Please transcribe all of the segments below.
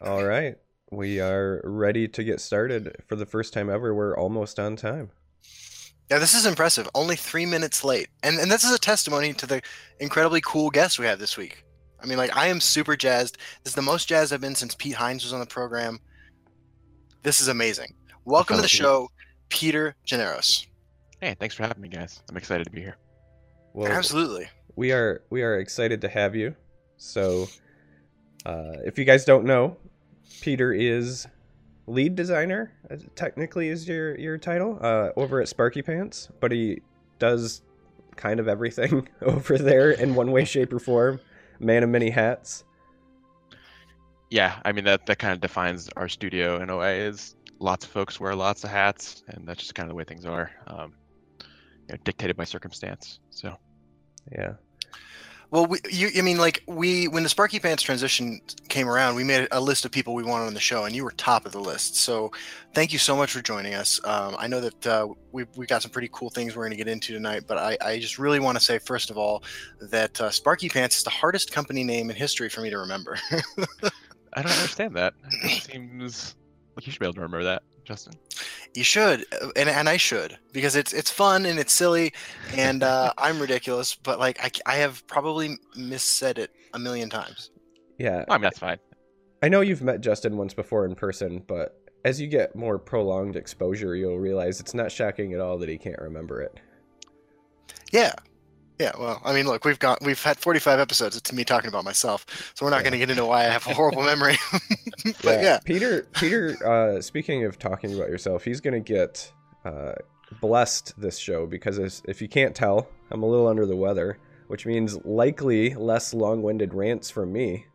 All right. We are ready to get started. For the first time ever, we're almost on time. Yeah, this is impressive. Only three minutes late. And and this is a testimony to the incredibly cool guests we have this week. I mean, like, I am super jazzed. This is the most jazzed I've been since Pete Hines was on the program. This is amazing. Welcome to the show, Peter Generos. Hey, thanks for having me, guys. I'm excited to be here. Well, Absolutely. we are we are excited to have you. So, uh, if you guys don't know, Peter is lead designer. uh, Technically, is your your title uh, over at Sparky Pants, but he does kind of everything over there in one way, shape, or form. Man of many hats. Yeah, I mean that that kind of defines our studio in a way. Is lots of folks wear lots of hats, and that's just kind of the way things are. Um, you know, dictated by circumstance. So Yeah. Well, we, you, I mean, like we when the Sparky Pants transition came around, we made a list of people we wanted on the show, and you were top of the list. So, thank you so much for joining us. Um, I know that uh, we we got some pretty cool things we're going to get into tonight, but I, I just really want to say first of all that uh, Sparky Pants is the hardest company name in history for me to remember. I don't understand that. It seems like you should be able to remember that, Justin. You should, uh, and and I should because it's it's fun and it's silly, and uh, I'm ridiculous, but like I, I have probably missaid it a million times. Yeah. I mean that's fine. I know you've met Justin once before in person, but as you get more prolonged exposure, you'll realize it's not shocking at all that he can't remember it. Yeah. Yeah, well, I mean, look, we've got we've had 45 episodes to me talking about myself, so we're not Yeah. going to get into why I have a horrible memory. but yeah. Peter. Peter. Uh, speaking of talking about yourself, he's gonna get uh, blessed this show because as, if you can't tell, I'm a little under the weather, which means likely less long-winded rants from me.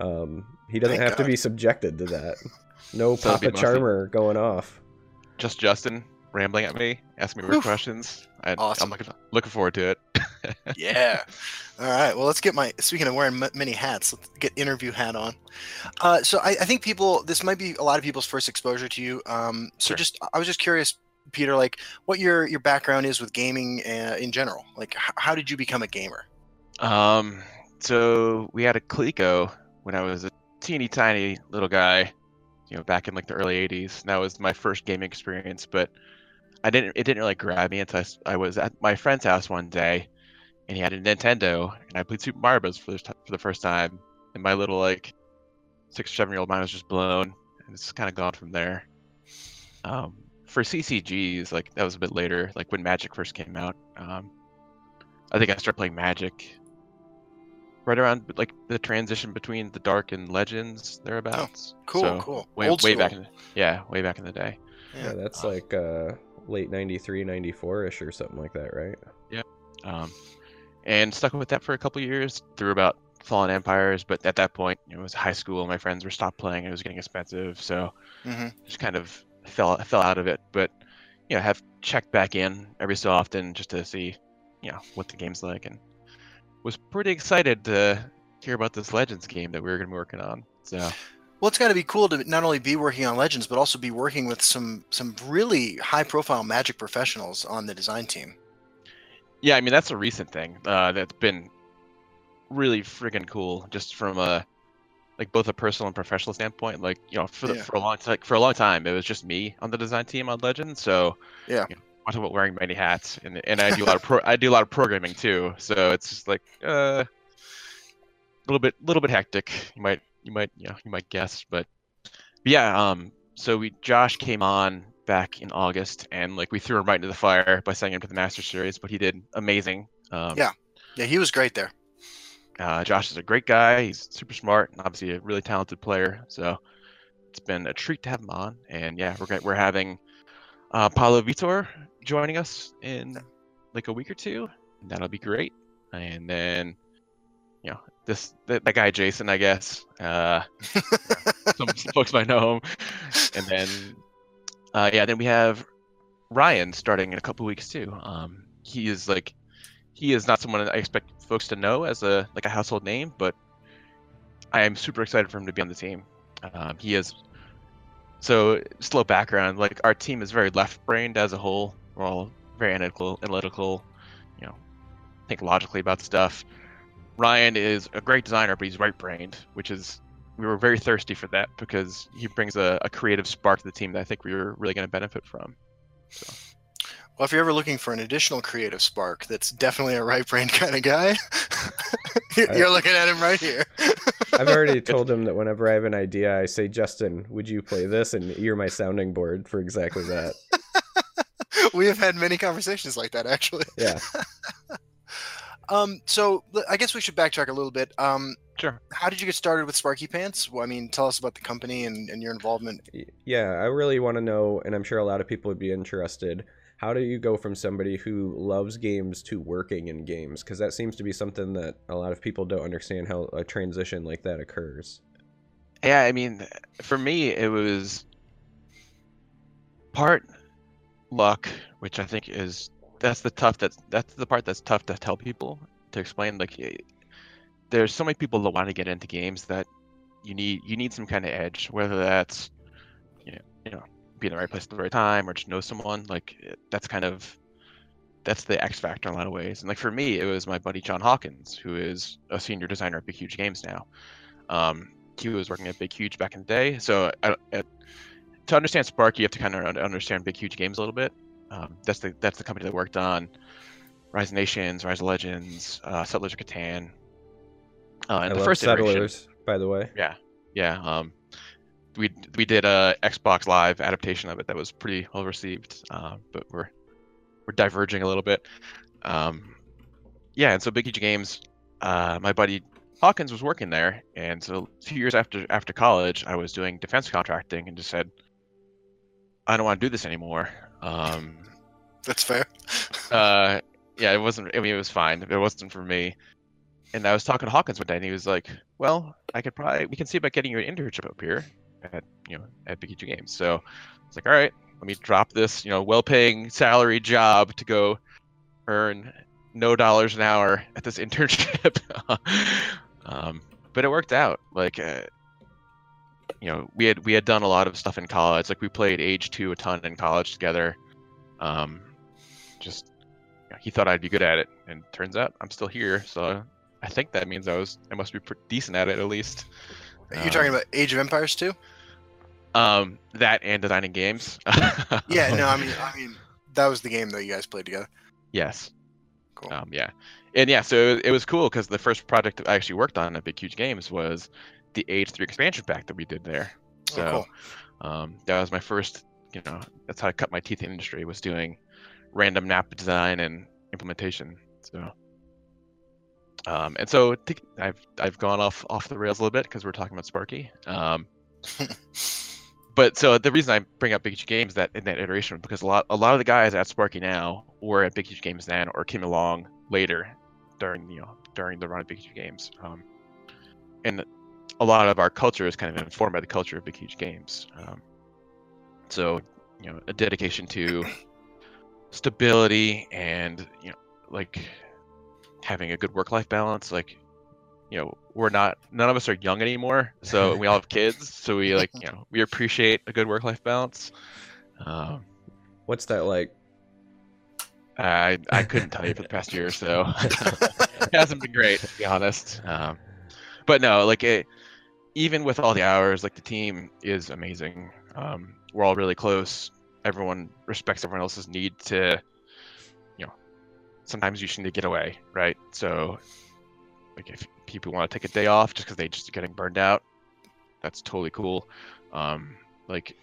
Um, he doesn't Thank have to be subjected to that. No Papa mostly- Charmer going off. Just Justin rambling at me, asking me weird Oof. questions. I, Awesome. I'm looking looking forward to it. Yeah. All right. Well, let's get my. Speaking of wearing m- many hats, let's get interview hat on. Uh, so I, I think people. This might be a lot of people's first exposure to you. Um, so Sure. just, I was just curious, Peter, like what your your background is with gaming uh, in general. Like, h- how did you become a gamer? Um, so we had a Coleco when I was a teeny tiny little guy, you know, back in like the early '80s. And that was my first gaming experience, but I didn't. It didn't really grab me until I was at my friend's house one day, and he had a Nintendo, and I played Super Mario Bros. for the, for the first time, and my little like six or seven year old mind was just blown, and it's kind of gone from there. Um, for CCGs, like that was a bit later, like when Magic first came out. Um, I think I started playing Magic right around like the transition between the Dark and Legends thereabouts. Oh, Cool, So, cool. Way, Old way school. back in the, yeah, way back in the day. Yeah, that's Uh, like uh, late 93, 94-ish or something like that, right? Yeah. Um, and stuck with that for a couple years through about Fallen Empires, but at that point it was high school. My friends were stopped playing. It was getting expensive, so hmm just kind of fell fell out of it. But you know, have checked back in every so often just to see, you know, what the game's like, and was pretty excited to hear about this Legends game that we were going to be working on. So Well, it's got to be cool to not only be working on Legends, but also be working with some some really high profile Magic professionals on the design team. Yeah, I mean that's a recent thing uh, that's been really friggin' cool, just from a like both a personal and professional standpoint. Like you know, for the, Yeah. for a long time, for a long time, it was just me on the design team on Legends. So Yeah. you know, I talk about wearing many hats, and and I do a lot of pro, I do a lot of programming too. So it's just like uh, a little bit little bit hectic. You might you might you know you might guess, but, but yeah. Um. So we Josh came on back in August, and like we threw him right into the fire by signing him to the Master Series, but he did amazing. Um, Yeah. Yeah, he was great there. uh, Josh is a great guy. He's super smart and obviously a really talented player. So it's been a treat to have him on. And yeah, we're we're having uh, Paulo Vitor joining us in like a week or two. And that'll be great. And then you know this that, that guy Jason, I guess. Uh, some, some folks might know him. And then uh, yeah, then we have Ryan starting in a couple weeks too. Um, he is like he is not someone I expect folks to know as a like a household name, but I am super excited for him to be on the team. Um, he is so slow background. Like our team is very left-brained as a whole. We're all very analytical, analytical, you know, think logically about stuff. Ryan is a great designer, but he's right-brained, which is we were very thirsty for that because he brings a, a creative spark to the team that I think we were really going to benefit from. So. Well, if you're ever looking for an additional creative spark, that's definitely a right brain kind of guy. you're looking at him right here. I've already told him that whenever I have an idea, I say, Justin, would you play this? And you're my sounding board for exactly that. we have had many conversations like that, actually. Yeah. Um. So I guess we should backtrack a little bit. Um. Sure. How did you get started with Sparky Pants? Well, I mean, tell us about the company and, and your involvement. Yeah, I really want to know, and I'm sure a lot of people would be interested how do you go from somebody who loves games to working in games because that seems to be something that a lot of people don't understand how a transition like that occurs yeah i mean for me it was part luck which i think is that's the tough that's that's the part that's tough to tell people to explain like there's so many people that want to get into games that you need you need some kind of edge whether that's you know, you know be in the right place at the right time or just know someone like eh, that's kind of that's the X factor in a lot of ways. And like for me, it was my buddy John Hawkins, who is a senior designer at Big Huge Games now. Um, he was working at Big Huge back in the day. So I, I, to understand Spark, you have to kind of understand Big Huge Games a little bit. Um, that's the that's the company that worked on Rise of Nations, Rise of Legends, uh, Settlers of Catan. Uh, and I the first Settlers, by the way. Yeah, yeah. Um, we we did a Xbox Live adaptation of it that was pretty well received, uh, but we're we're diverging a little bit. Um, yeah, and so Big Huge Games, uh, my buddy Hawkins was working there, and so two years after after college, I was doing defense contracting, and just said, I don't want to do this anymore. Um, That's fair. uh, yeah, it wasn't. I mean, it was fine. It wasn't for me. And I was talking to Hawkins one day, and he was like, "Well, I could probably we can see about getting you an internship up here." at you know at Big Games. So it's like, all right, let me drop this you know well-paying salary job to go earn no dollars an hour at this internship. um, but it worked out. Like, uh, you know, we had we had done a lot of stuff in college. Like we played Age Two a ton in college together. Um, just you know, he thought I'd be good at it, and turns out I'm still here. So I think that means I was I must be pretty decent at it at least. you're you talking about Age of Empires too? Um, that and designing games. yeah, no, I mean, I mean, that was the game that you guys played together. Yes. Cool. Um, yeah, and yeah, so it, it was cool because the first project I actually worked on at Big Huge Games was the Age Three expansion pack that we did there. Oh, so, oh, cool. um, that was my first. You know, that's how I cut my teeth in industry was doing random map design and implementation. So. Um, and so I've I've gone off off the rails a little bit because we're talking about Sparky. Um, but so the reason I bring up Big Huge Games that in that iteration because a lot a lot of the guys at Sparky now were at Big Huge Games then or came along later during you know during the run of Big Huge Games. Um, and a lot of our culture is kind of informed by the culture of Big Huge Games. Um, so you know a dedication to stability and you know like having a good work life balance like you know we're not none of us are young anymore so we all have kids so we like you know we appreciate a good work life balance. Um, what's that like? I i couldn't tell you for the past year or so. It hasn't been great to be honest. Um, but no like it, even with all the hours like the team is amazing um, we're all really close everyone respects everyone else's need to you know, sometimes you just need to get away, right? So, like if people want to take a day off just because they just getting burned out, that's totally cool. Um, like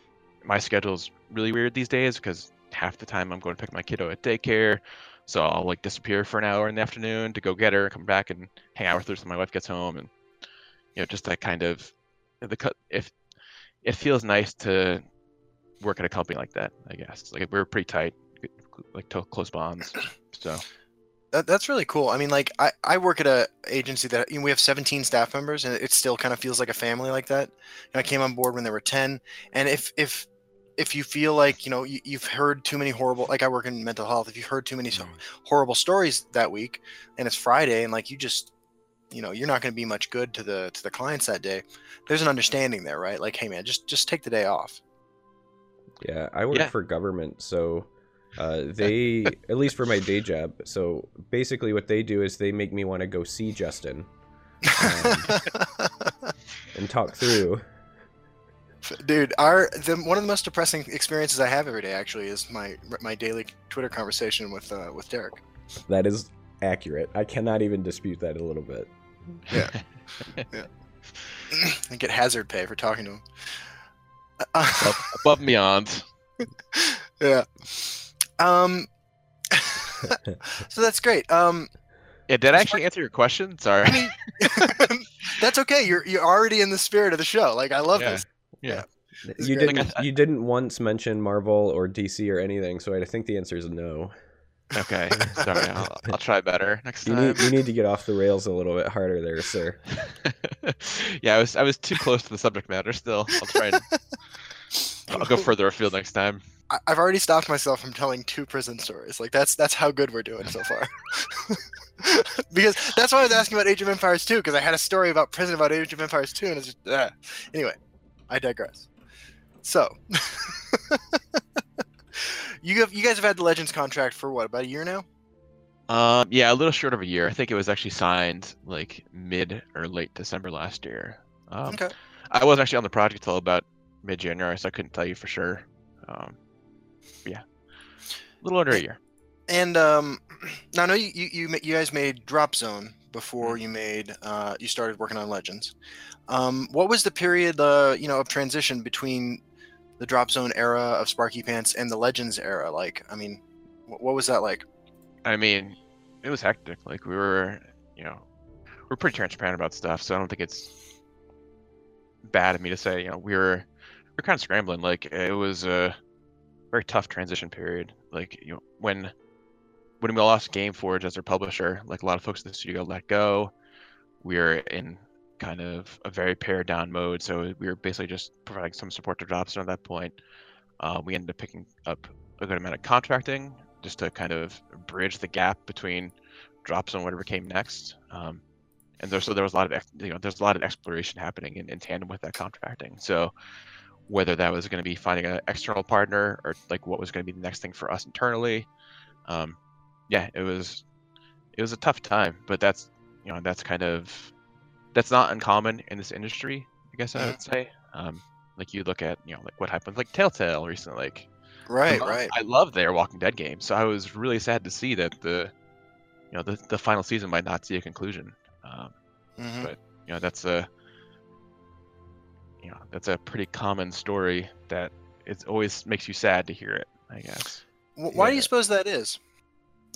my schedule's really weird these days because half the time I'm going to pick my kiddo at daycare, so I'll like disappear for an hour in the afternoon to go get her, come back and hang out with her until my wife gets home, and you know just that kind of the cut if it feels nice to work at a company like that. I guess like we're pretty tight, like close bonds. So that, that's really cool. I mean, like I, I work at a agency that you know, we have 17 staff members, and it still kind of feels like a family like that. And I came on board when there were 10. And if if if you feel like you know you, have heard too many horrible, like I work in mental health, if you've heard too many mm. horrible stories that week, and it's Friday, and like you just you know you're not going to be much good to the to the clients that day there's an understanding there right like hey man just just take the day off yeah i work yeah. for government so uh, they, at least for my day job, so basically what they do is they make me want to go see Justin. Um, and talk through. Dude, our the, one of the most depressing experiences I have every day actually is my my daily Twitter conversation with uh, with Derek. That is accurate. I cannot even dispute that a little bit. Yeah. yeah. I get hazard pay for talking to him. Above, above and beyond. yeah. Um. so that's great. Um. Yeah, did I actually answer your question? Sorry. That's okay. You're you're already in the spirit of the show. Like I love Yeah. this. Yeah. It's You great. didn't. Like, I- You didn't once mention Marvel or DC or anything, so I think the answer is no. Okay. Sorry. I'll, I'll try better next You time. need. You need to get off the rails a little bit harder there, sir. yeah, I was I was too close to the subject matter. Still, I'll try. And, I'll go further afield next time. I- I've already stopped myself from telling two prison stories. Like that's that's how good we're doing so far. because that's why I was asking about Age of Empires 2, because I had a story about prison about Age of Empires 2, and it's just uh. anyway. I digress. So you have you guys have had the Legends contract for what about a year now? Um, yeah, a little short of a year. I think it was actually signed like mid or late December last year. Um, okay. I wasn't actually on the project till about mid January, so I couldn't tell you for sure. Um, yeah, a little under a year. And um, now I know you, you you you guys made Drop Zone before you made uh, you started working on Legends. Um, what was the period uh, you know of transition between the Drop Zone era of Sparky Pants and the Legends era? Like, I mean, wh- what was that like? I mean, it was hectic. Like we were, you know, we're pretty transparent about stuff, so I don't think it's bad of me to say, you know, we were we are kind of scrambling. Like it was a very tough transition period. Like you know, when when we lost GameForge as their publisher, like a lot of folks in the studio let go. We were in kind of a very pared down mode, so we were basically just providing some support to Dropzone at that point. Uh, we ended up picking up a good amount of contracting just to kind of bridge the gap between Dropzone and whatever came next. Um, and there, so there was a lot of you know there's a lot of exploration happening in, in tandem with that contracting. So whether that was going to be finding an external partner or like what was going to be the next thing for us internally, um, yeah, it was it was a tough time. But that's you know that's kind of that's not uncommon in this industry. I guess I would say. Um, like you look at you know like what happened like Telltale recently, like Right, love- right. I love their Walking Dead game, so I was really sad to see that the, you know, the, the final season might not see a conclusion. Um, Mhm. but you know, that's a, you know, that's a pretty common story that it always makes you sad to hear it. I guess. Wh- Why do you suppose that is?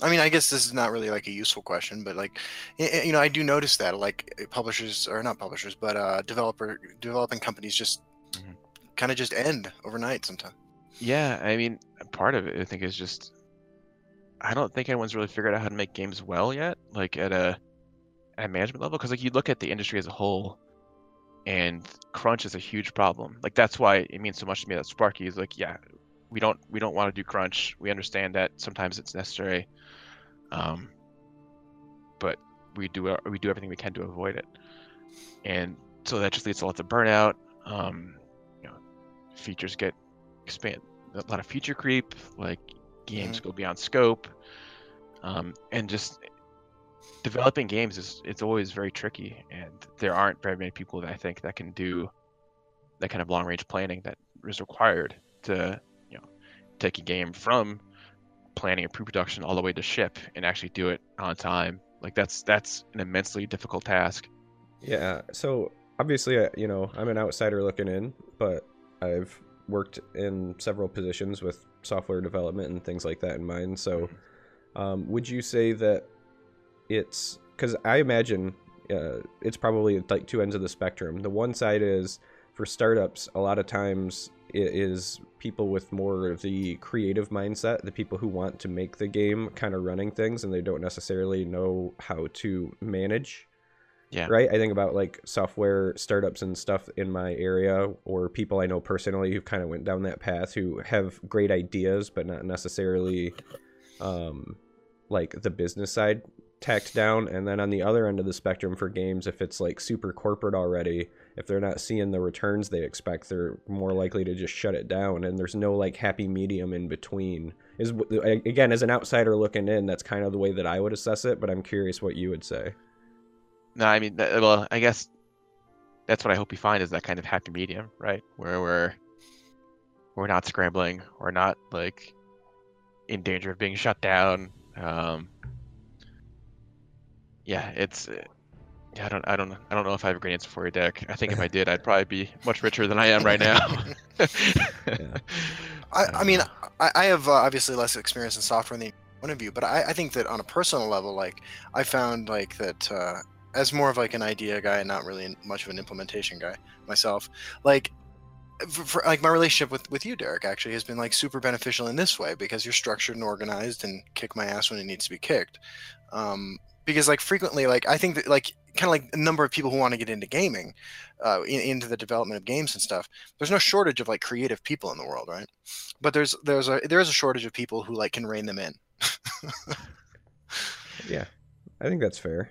I mean, I guess this is not really like a useful question, but like, you know, I do notice that like uh, publishers or not publishers, but uh, developer developing companies just Mhm. kind of just end overnight sometimes. Yeah, I mean, part of it I think is just, I don't think anyone's really figured out how to make games well yet, like at a, at a management level. Because like you look at the industry as a whole, and crunch is a huge problem. Like that's why it means so much to me that Sparky is like, yeah, we don't we don't want to do crunch. We understand that sometimes it's necessary, um, but we do our- we do everything we can to avoid it, and so that just leads to lots of burnout. Um, you know, features get expand a lot of feature creep, like games go beyond scope, um, and just developing games is it's always very tricky, and there aren't very many people that I think that can do that kind of long range planning that is required to you know take a game from planning and pre-production all the way to ship and actually do it on time. Like that's that's an immensely difficult task. Yeah. So obviously, uh, you know, I'm an outsider looking in, but I've worked in several positions with software development and things like that in mind. So, um, would you say that it's because I imagine uh, it's probably like two ends of the spectrum. The one side is for startups, a lot of times is people with more of the creative mindset, the people who want to make the game kind of running things and they don't necessarily know how to manage. Yeah. right? I think about like software startups and stuff in my area or people i know personally who kind of went down that path who have great ideas but not necessarily um like the business side tacked down. And then on the other end of the spectrum for games if it's like super corporate already if they're not seeing the returns they expect they're more likely to just shut it down and there's no like happy medium in between is again as an outsider looking in that's kind of the way that i would assess it but i'm curious what you would say No, I mean, well, I guess that's what I hope we find is that kind of happy medium, right? Where we're we're not scrambling, we're not like in danger of being shut down. Um, yeah, it's yeah, I don't I don't I don't know if I have a great answer for you, Derek. I think if I did, I'd probably be much richer than I am right now. Yeah. I, I mean, Uh, I, I have uh, obviously less experience in software than one of you, but I, I think that on a personal level, like I found like that uh, as more of like an idea guy and not really much of an implementation guy myself, like for, for, like my relationship with with you, Derek, actually has been like super beneficial in this way because you're structured and organized and kick my ass when it needs to be kicked. Um, because like frequently, like I think that like kind of like a number of people who want to get into gaming, uh, in, into the development of games and stuff. There's no shortage of like creative people in the world, right? But there's there's a there is a shortage of people who like can rein them in. Yeah, I think that's fair.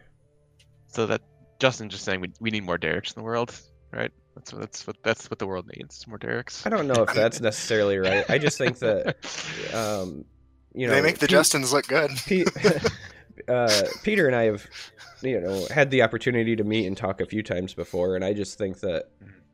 so that Justin just saying we, we need more Derek's in the world, right? That's what that's what that's what the world needs. More Derek's. I don't know if that's necessarily right. I just think that, um, you know, they make the Pete- Justins look good. Pete, uh, Peter and I have, you know, had the opportunity to meet and talk a few times before, and I just think that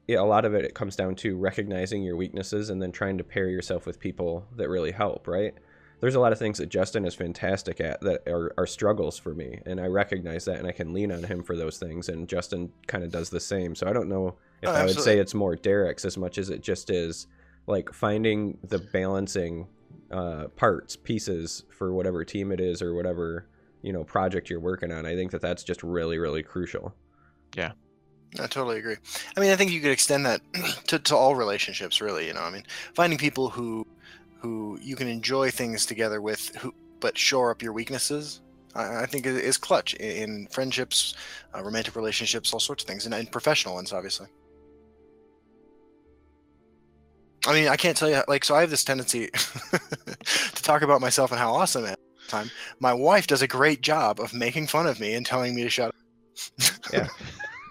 yeah, a lot of it, it comes down to recognizing your weaknesses and then trying to pair yourself with people that really help, right? There's a lot of things that Justin is fantastic at that are, are struggles for me, and I recognize that, and I can lean on him for those things, and Justin kind of does the same. So I don't know if Oh, I would say it's more Derek's as much as it just is like finding the balancing uh, parts, pieces for whatever team it is or whatever you know project you're working on. I think that that's just really really crucial. Yeah I totally agree. I mean, I think you could extend that to, to all relationships, really. You know, I mean, finding people who who you can enjoy things together with, who but shore up your weaknesses. I, I think is is clutch in, in friendships, uh, romantic relationships, all sorts of things, and, and professional ones, obviously. I mean, I can't tell you like so. I have this tendency to talk about myself and how awesome I am. All the Time, my wife does a great job of making fun of me and telling me to shut up. Yeah.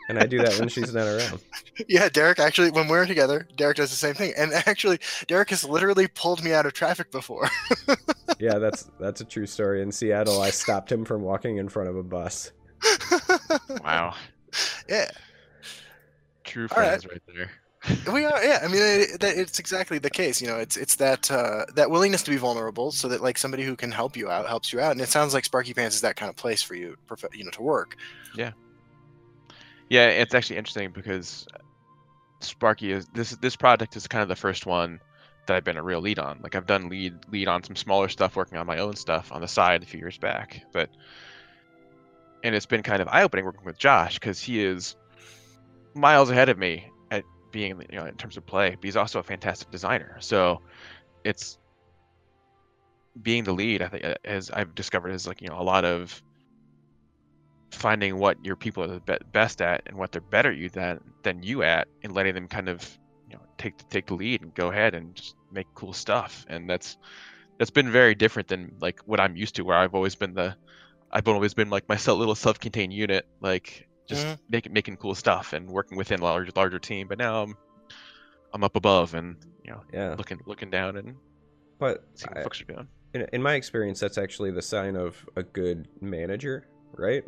And I do that when she's not around. Yeah, Derek actually, when we're together, Derek does the same thing. And actually, Derek has literally pulled me out of traffic before. Yeah, that's that's a true story. In Seattle, I stopped him from walking in front of a bus. Wow. yeah, True All right. friends right there. We are. Yeah, I mean, it, that, it's exactly the case. You know, it's it's that uh, that willingness to be vulnerable, so that like somebody who can help you out helps you out. And it sounds like Sparky Pants is that kind of place for you, you know, to work. Yeah, Yeah, it's actually interesting because Sparky is this this project is kind of the first one that I've been a real lead on. Like I've done lead lead on some smaller stuff, working on my own stuff on the side a few years back, but and it's been kind of eye opening working with Josh because he is miles ahead of me being you know in terms of play, but he's also a fantastic designer. So it's being the lead. I think uh, as I've discovered is like you know a lot of finding what your people are the be- best at and what they're better you than than you at, and letting them kind of you know take take the lead and go ahead and just make cool stuff. And that's that's been very different than like what I'm used to, where I've always been the I've always been like my little self-contained unit, like just Mhm. making making cool stuff and working within a larger larger team. But now I'm I'm up above and you know Yeah, looking looking down and but what I- folks are doing. in, in my experience, that's actually the sign of a good manager, right?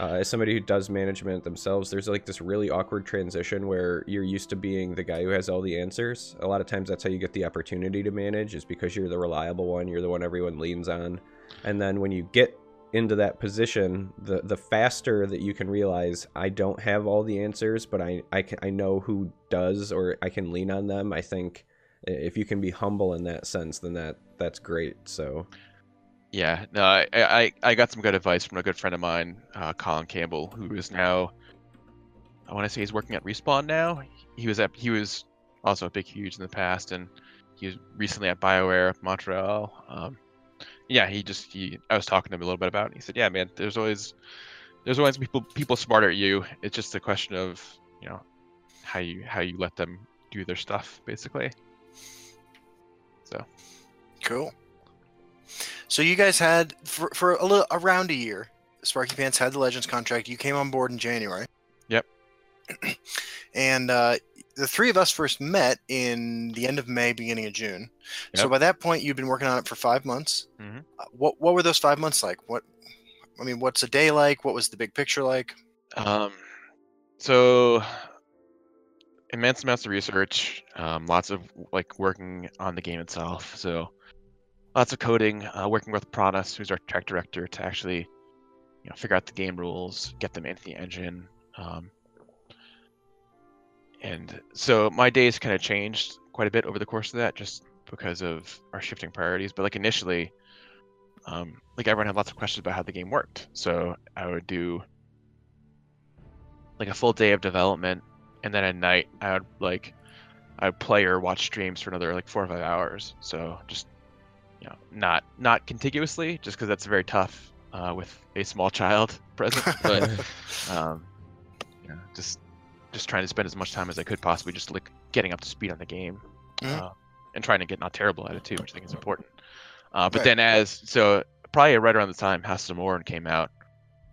Uh, as somebody who does management themselves, there's like this really awkward transition where you're used to being the guy who has all the answers. A lot of times, that's how you get the opportunity to manage, is because you're the reliable one, you're the one everyone leans on. And then when you get into that position, the the faster that you can realize I don't have all the answers, but I I can I know who does, or I can lean on them. I think if you can be humble in that sense, then that that's great. So Yeah, no, I, I I got some good advice from a good friend of mine, uh, Colin Campbell, who is now, I want to say he's working at Respawn now. He was at he was also a big huge in the past, and he was recently at Bioware Montreal. Um, yeah, he just he I was talking to him a little bit about, it. He said, yeah, man, there's always there's always people people smarter at you. It's just a question of you know how you how you let them do their stuff, basically. So Cool. So you guys had for, for a little around a year, Sparky Pants had the Legends contract. You came on board in January. Yep. and uh, the three of us first met in the end of May, beginning of June. So by that point, you'd been working on it for five months. Mhm. Uh, what what were those five months like? What I mean, what's a day like? What was the big picture like? Um, so immense amounts of research, um, lots of like working on the game itself. So lots of coding, uh, working with Pranas, who's our track director, to actually you know figure out the game rules, get them into the engine. Um, and so my days kind of changed quite a bit over the course of that, just because of our shifting priorities. But like initially, um, like everyone had lots of questions about how the game worked. So I would do like a full day of development, and then at night I would like I would play or watch streams for another like four or five hours. So just you know, not not contiguously, just because that's very tough uh, with a small child present. But um, you know, just just trying to spend as much time as I could possibly just like getting up to speed on the game, Mhm. uh, and trying to get not terrible at it too, which I think is important. Uh, but Right. then as so probably right around the time Houses of Morrowind came out,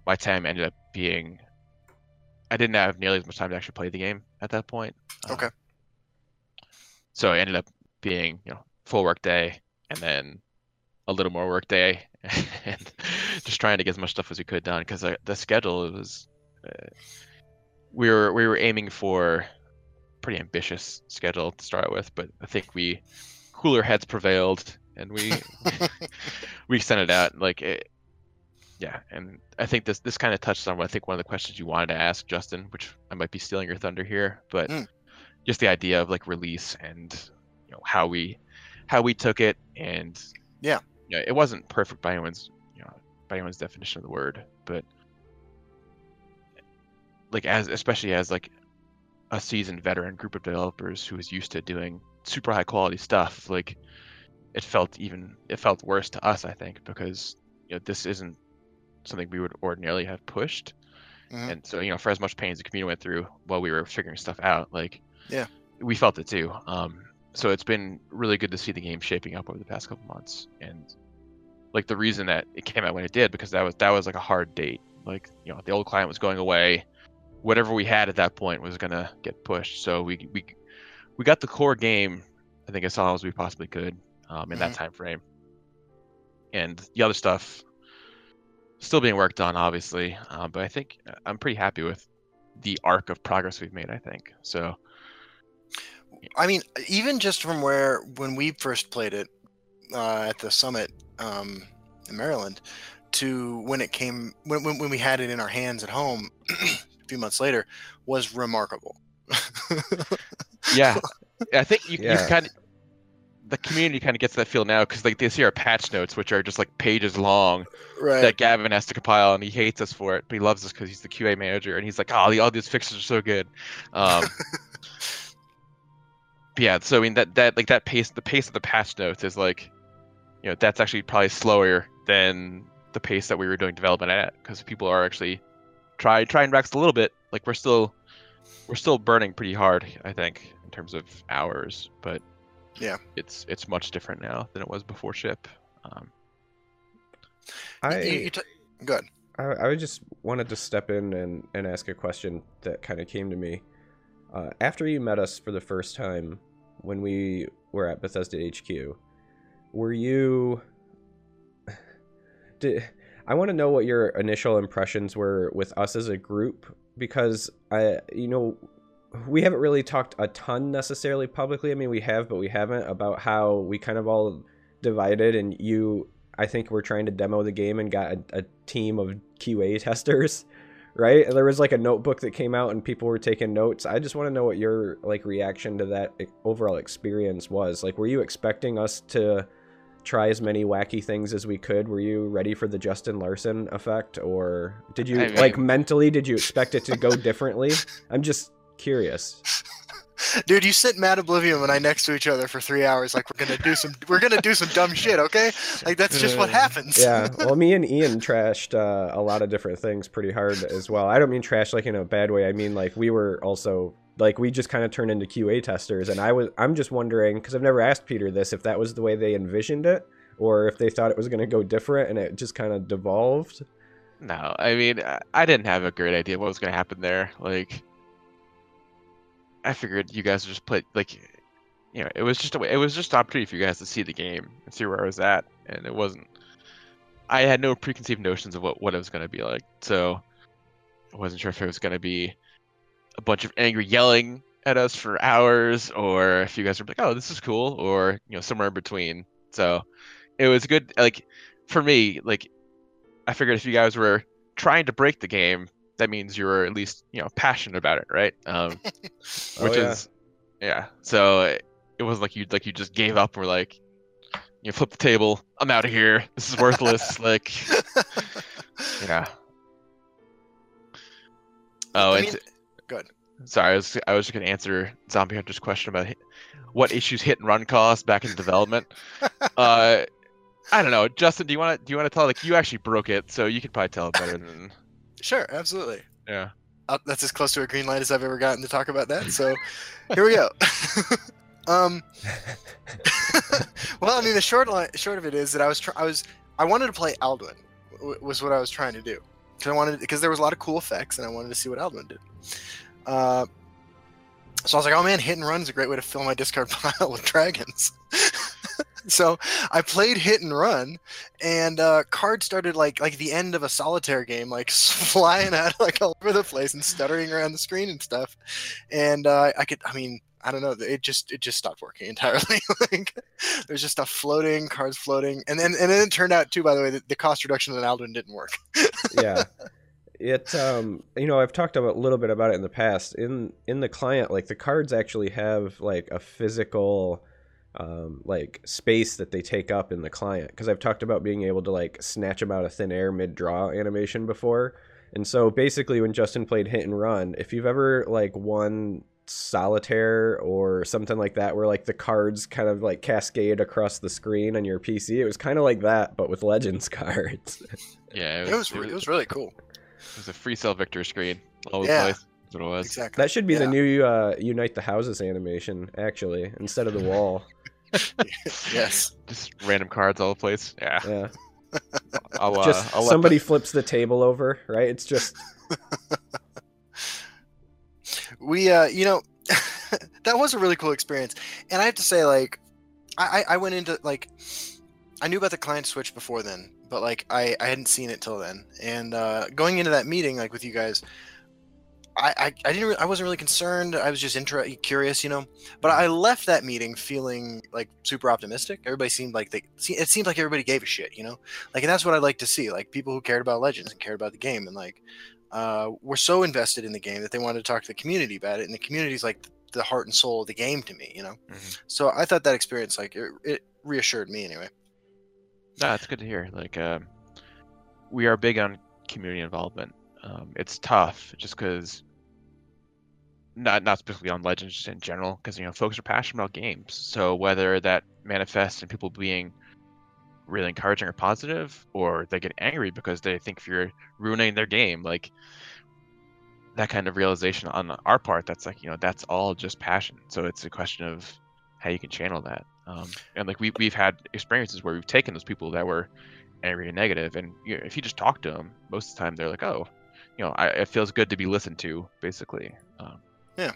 my time ended up being I didn't have nearly as much time to actually play the game at that point. Uh, Okay. So it ended up being you know full work day and then a little more work day and just trying to get as much stuff as we could done because the schedule was uh, we were we were aiming for pretty ambitious schedule to start with but i think we cooler heads prevailed and we we sent it out like it, yeah and i think this this kind of touched on what i think one of the questions you wanted to ask justin which i might be stealing your thunder here but Mm. just the idea of like release and you know how we how we took it and Yeah. you know, it wasn't perfect by anyone's you know by anyone's definition of the word but like as especially as like a seasoned veteran group of developers who was used to doing super high quality stuff like it felt even it felt worse to us i think because you know this isn't something we would ordinarily have pushed. Mhm. and so you know for as much pain as the community went through while we were figuring stuff out like Yeah. we felt it too. Um so it's been really good to see the game shaping up over the past couple months. And like the reason that it came out when it did because that was that was like a hard date. Like you know the old client was going away whatever we had at that point was gonna get pushed. So we we we got the core game i think as long as we possibly could um, in that Mhm. time frame and the other stuff still being worked on obviously uh, but i think i'm pretty happy with the arc of progress we've made i think. So I mean, even just from where when we first played it uh, at the summit um, in Maryland, to when it came when, when when we had it in our hands at home few months later, was remarkable. yeah i think you, you Yeah. kind of the community kind of gets that feel now because like they see our patch notes which are just like pages long right. that Gavin has to compile, and he hates us for it, but he loves us because he's the QA manager, and he's like, "Oh, the, all these fixes are so good." Um, but yeah, so I mean that that like that pace, the pace of the patch notes is like, you know, that's actually probably slower than the pace that we were doing development at, because people are actually try try and Rex a little bit. Like we're still we're still burning pretty hard, I think, in terms of hours, but Yeah. it's it's much different now than it was before ship. Um, I, You- you t- good. I, I just wanted to step in and, and ask a question that kind of came to me. Uh, after you met us for the first time when we were at Bethesda HQ, were you. Did, I want to know what your initial impressions were with us as a group because I, you know, we haven't really talked a ton necessarily publicly. I mean, we have, but we haven't about how we kind of all divided and you I think we're trying to demo the game and got a, a team of QA testers, right? There was like a notebook that came out and people were taking notes. I just want to know what your like reaction to that e- overall experience was. Like, were you expecting us to try as many wacky things as we could? Were you ready for the Justin Larson effect, or did you I like mentally? Did you expect it to go differently? I'm just curious. Dude, you sit Mad Oblivion and I next to each other for three hours, like we're gonna do some, we're gonna do some dumb shit, okay? Like that's just what Uh, happens. yeah well me and ian trashed uh, a lot of different things pretty hard as well i don't mean trash like in a bad way i mean like we were also like we just kind of turned into qa testers and i was i'm just wondering because i've never asked peter this if that was the way they envisioned it or if they thought it was going to go different and it just kind of devolved No, I mean, I- didn't have a great idea what was going to happen there. Like, I figured you guys just play like, you know, it was just a way, it was just an opportunity for you guys to see the game and see where I was at, and it wasn't. I had no preconceived notions of what what it was going to be like, so I wasn't sure if it was going to be a bunch of angry yelling at us for hours, or if you guys were like, "Oh, this is cool," or you know, somewhere in between. So it was good. Like for me, like I figured if you guys were trying to break the game, that means you were at least you know passionate about it, right? Um, Oh, which yeah. is yeah. So it, it wasn't like you like you just gave up. Or like you flip the table. I'm out of here. This is worthless. like yeah. Oh, I mean, good. sorry, I was I was just gonna answer Zombie Hunter's question about hit, what issues hit and run cost back in development. uh, I don't know, Justin. Do you want to do you want to tell like you actually broke it, so you could probably tell it better than Sure, absolutely. yeah. Uh, that's as close to a green light as I've ever gotten to talk about that. So here we go. um, well, I mean, the short line, short of it is that I was try- I was I wanted to play Alduin w- was what I was trying to do because I wanted because there was a lot of cool effects and I wanted to see what Alduin did. Uh, so I was like, oh man, hit and run is a great way to fill my discard pile with dragons. so I played hit and run, and uh, cards started like like the end of a solitaire game, like flying out like all over the place and stuttering around the screen and stuff. And uh, I could, I mean, I don't know, it just it just stopped working entirely. like there's just stuff floating, cards floating, and then and then it turned out too, by the way, that the cost reduction on Alduin didn't work. yeah it um you know i've talked about a little bit about it in the past. In in the client like the cards actually have like a physical um like space that they take up in the client. Because i've talked about being able to like snatch them out of thin air mid draw animation before. And so basically when justin played hit and run if you've ever like won solitaire or something like that where like the cards kind of like cascade across the screen on your pc it was kind of like that but with legends cards. Yeah, It was re- it was really cool. It was a free cell victor screen all Yeah. the place. That's what it was. Exactly. That should be the new uh, Unite the Houses animation, actually, instead of the wall. yes. Just random cards all the place. Yeah. Yeah. I'll, uh, just I'll let somebody flips the table over, right? It's just we uh you know that was a really cool experience and i have to say like i i I went into like i knew about the client switch before then but like i i hadn't seen it till then and uh going into that meeting like with you guys i i, I didn't re- i wasn't really concerned i was just inter- curious you know but i left that meeting feeling like super optimistic everybody seemed like they it seemed like everybody gave a shit you know like and that's what i'd like to see like people who cared about legends and cared about the game and like uh, were so invested in the game that they wanted to talk to the community about it, and the community's like the heart and soul of the game to me, you know. Mhm. So I thought that experience like it, it reassured me anyway. No, it's good to hear. Like, um, we are big on community involvement. Um, it's tough just because, not not specifically on Legends, just in general, because you know folks are passionate about games. So whether that manifests in people being really encouraging or positive, or they get angry because they think you're ruining their game, like that kind of realization on our part, that's like you know that's all just passion. So it's a question of how you can channel that. Um, and like we we've had experiences where we've taken those people that were angry and negative, and you know, if you just talk to them, most of the time they're like, oh, you know, I, it feels good to be listened to, basically. Um, Yeah.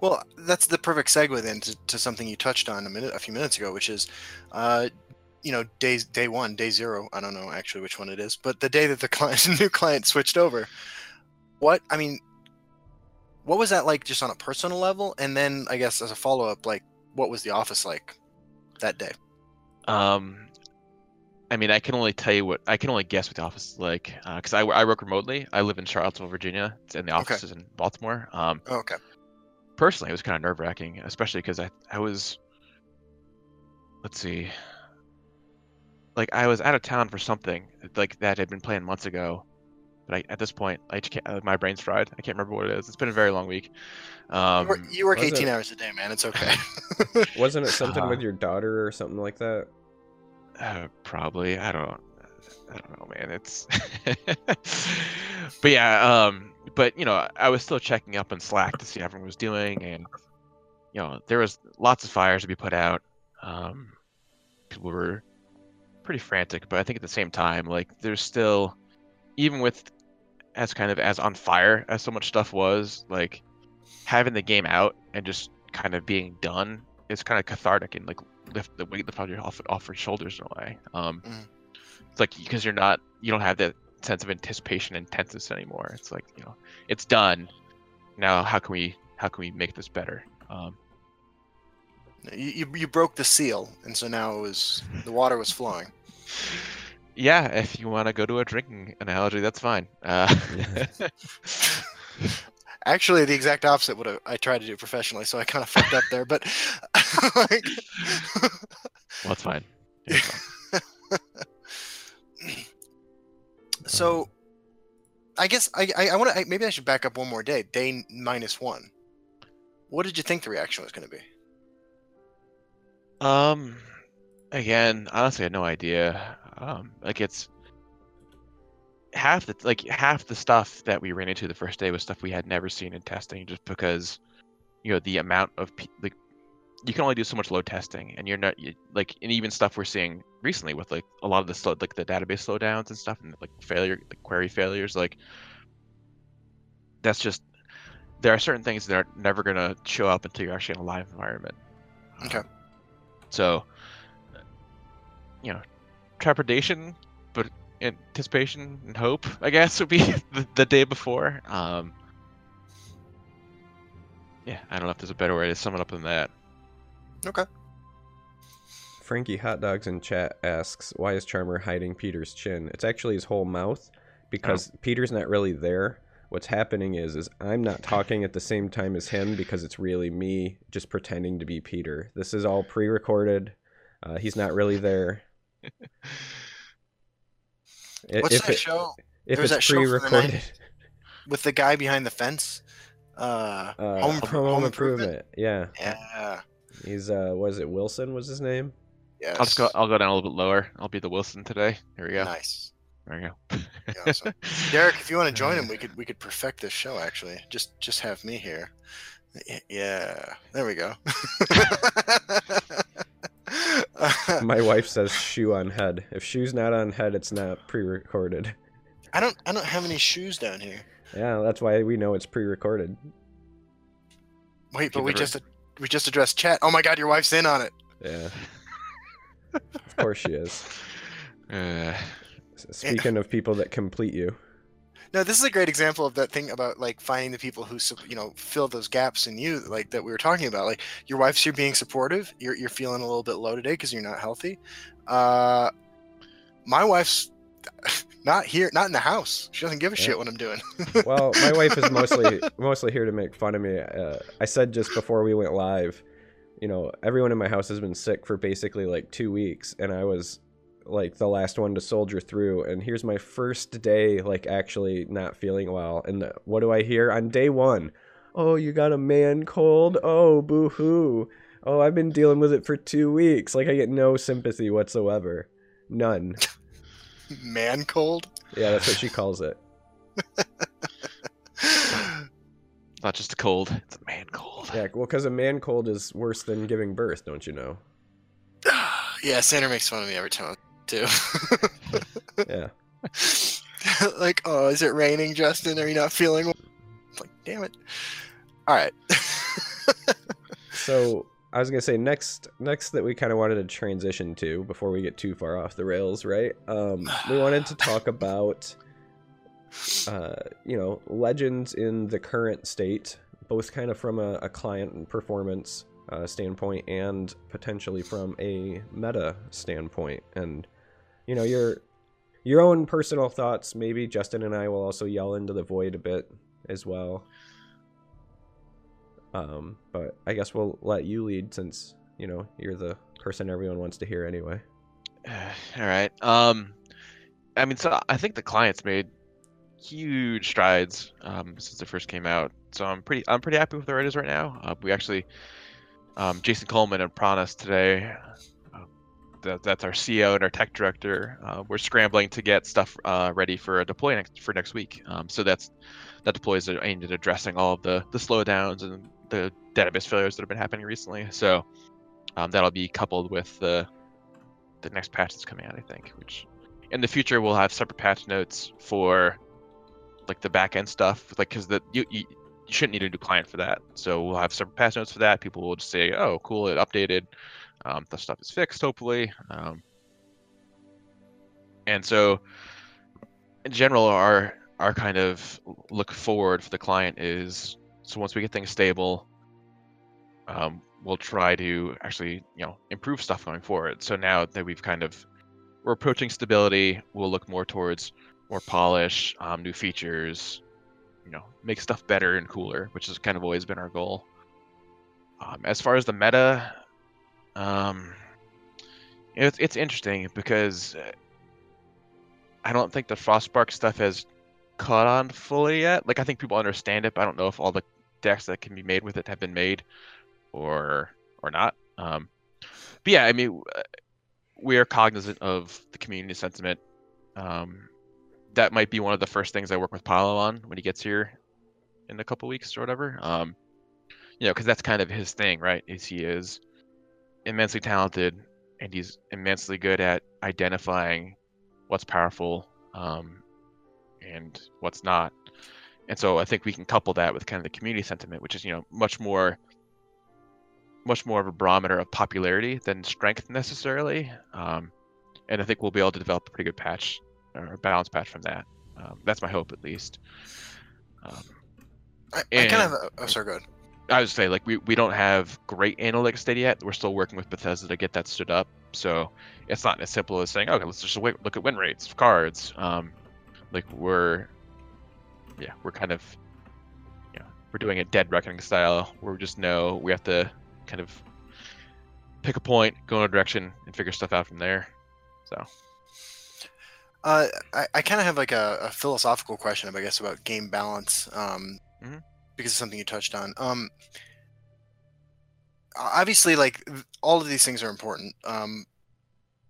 Well, that's the perfect segue then to, to something you touched on a minute, a few minutes ago, which is, uh, you know, days day one, day zero. I don't know actually which one it is, but the day that the client, new client switched over. What I mean, what was that like, just on a personal level, and then I guess as a follow up, like, what was the office like that day? Um, I mean, I can only tell you what I can only guess what the office is like because I, I work remotely. I live in Charlottesville, Virginia, and the Okay. office is in Baltimore. Um, Oh, okay. personally, it was kind of nerve wracking, especially because I I was, let's see, like I was out of town for something like that had been planned months ago, but I, at this point, I just can't, uh, my brain's fried. I can't remember what it is. It's been a very long week. Um, you work, you work 18 it- hours a day, man. It's okay. wasn't it something Uh-huh. with your daughter or something like that? Uh, probably. I don't. I don't know, man. It's. but yeah. Um. But you know, I was still checking up on Slack to see how everyone was doing, and you know, there was lots of fires to be put out. Um, people were pretty frantic, but I think at the same time, like, there's still, even with as kind of as on fire as so much stuff was, like, having the game out and just kind of being done is kind of cathartic and like lift the weight lift off your off, off your shoulders in a way. Um, Mhm. It's like because you're not you don't have that sense of anticipation and tenseness anymore. It's like you know it's done. Now how can we how can we make this better. Um, You, you, you broke the seal, and so now it was the water was flowing. yeah, if you want to go to a drinking analogy, that's fine. Uh, Actually, the exact opposite what I tried to do professionally, so I kind of fucked up there. But like, well, it's fine. Yeah, fine. so I guess I I, I want to maybe I should back up one more day. Day minus one. What did you think the reaction was going to be? Um, again, honestly, I had no idea. Um, like it's half the like half the stuff that we ran into the first day was stuff we had never seen in testing, just because you know the amount of like you can only do so much load testing, and you're not you, like and even stuff we're seeing recently with like a lot of the slow like the database slowdowns and stuff and like failure like query failures like that's just there are certain things that are never gonna show up until you're actually in a live environment. Okay. So, you know, trepidation, but anticipation and hope, I guess, would be the, the day before. Um, yeah, I don't know if there's a better way to sum it up than that. Okay. Frankie Hot Dogs in chat asks, "Why is Charmer hiding Peter's chin? It's actually his whole mouth, because Peter's not really there. What's happening is, is I'm not talking at the same time as him because it's really me just pretending to be Peter. This is all pre-recorded. Uh, he's not really there. I- What's if that it- show If There was it's that show the pre-recorded, with the guy behind the fence? Uh, uh, Home, home, Home improvement. Improvement. Yeah, Yeah. he's uh, was it Wilson? Was his name? Yes. I'll just go. I'll go down a little bit lower. I'll be the Wilson today. Here we go. Nice. There we go. Yeah, so- Derek, if you want to join him, we could we could perfect this show. Actually, just just have me here. Yeah, there we go. My wife says shoe on head. If shoe's not on head, it's not pre-recorded. I don't I don't have any shoes down here. Yeah, that's why we know it's pre-recorded. Wait, but Keep we it just we just addressed chat. Oh my god, your wife's in on it. Yeah. of course she is. Uh, S- Speaking of people that complete you. No, this is a great example of that thing about like finding the people who you know fill those gaps in you, like that we were talking about. Like your wife's here being supportive. You're you're feeling a little bit low today because you're not healthy. Uh, my wife's not here, not in the house. She doesn't give a Yeah. shit what I'm doing. Well, my wife is mostly mostly here to make fun of me. Uh, I said just before we went live, you know, everyone in my house has been sick for basically like two weeks, and I was like the last one to soldier through. And here's my first day, like actually not feeling well. And the, what do I hear on day one? Oh, you got a man cold. Oh, boo hoo. Oh, I've been dealing with it for two weeks. Like I get no sympathy whatsoever. None. Man cold. Yeah, that's what she calls it. not just a cold. It's a man cold. Yeah, well, because a man cold is worse than giving birth, don't you know? yeah, Sandra makes fun of me every time too. Yeah. like, oh, is it raining, Justin? Are you not feeling? It's like, damn it. All right. So I was gonna say next, next that we kind of wanted to transition to before we get too far off the rails, right? Um, we wanted to talk about, uh, you know, legends in the current state, both kind of from a, a client and performance uh, standpoint, and potentially from a meta standpoint, and you know your your own personal thoughts. Maybe Justin and I will also yell into the void a bit as well. Um, but I guess we'll let you lead since you know you're the person everyone wants to hear anyway. All right. Um, I mean, so I think the clients made huge strides um, since it first came out. So I'm pretty, I'm pretty happy with where it is right now. Uh, we actually, um, Jason Coleman and Pranas today. That, that's our CEO and our tech director. Uh, we're scrambling to get stuff uh, ready for a deploy next for next week. Um, so that's that deploy is aimed at addressing all of the the slowdowns and the database failures that have been happening recently. So um, that'll be coupled with the the next patch that's coming out, I think. Which in the future we'll have separate patch notes for like the back end stuff, like because the you, you you shouldn't need a new client for that. So we'll have separate patch notes for that. People will just say, "Oh, cool, it updated. Um, the stuff is fixed, hopefully." Um, and so, in general, our our kind of look forward for the client is so once we get things stable, um, we'll try to actually you know improve stuff going forward. So now that we've kind of we're approaching stability, we'll look more towards more polish, um, new features, you know, make stuff better and cooler, which has kind of always been our goal. Um, as far as the meta, um, it's it's interesting because uh, I don't think the Frostbark stuff has caught on fully yet. Like I think people understand it, but I don't know if all the decks that can be made with it have been made or or not. Um, but yeah, I mean, uh, we are cognizant of the community sentiment. Um, that might be one of the first things I work with Paulo on when he gets here in a couple weeks or whatever. Um, you know, because that's kind of his thing, right? Is he is immensely talented and he's immensely good at identifying what's powerful um, and what's not. And so I think we can couple that with kind of the community sentiment, which is you know much more much more of a barometer of popularity than strength necessarily. Um, and I think we'll be able to develop a pretty good patch or a balance patch from that. Um, that's my hope, at least. Um, I, I kind of. Oh, sorry, good. I would say like we, we don't have great analytics data yet. We're still working with Bethesda to get that stood up. So it's not as simple as saying, okay, let's just wait, look at win rates of cards. Um, like we're, yeah, we're kind of, yeah, we're doing a dead reckoning style where we just know we have to kind of pick a point, go in a direction, and figure stuff out from there. So. Uh, I, I kind of have like a, a, philosophical question, I guess, about game balance. Um, mm-hmm because it's something you touched on. Um, obviously, like all of these things are important. Um,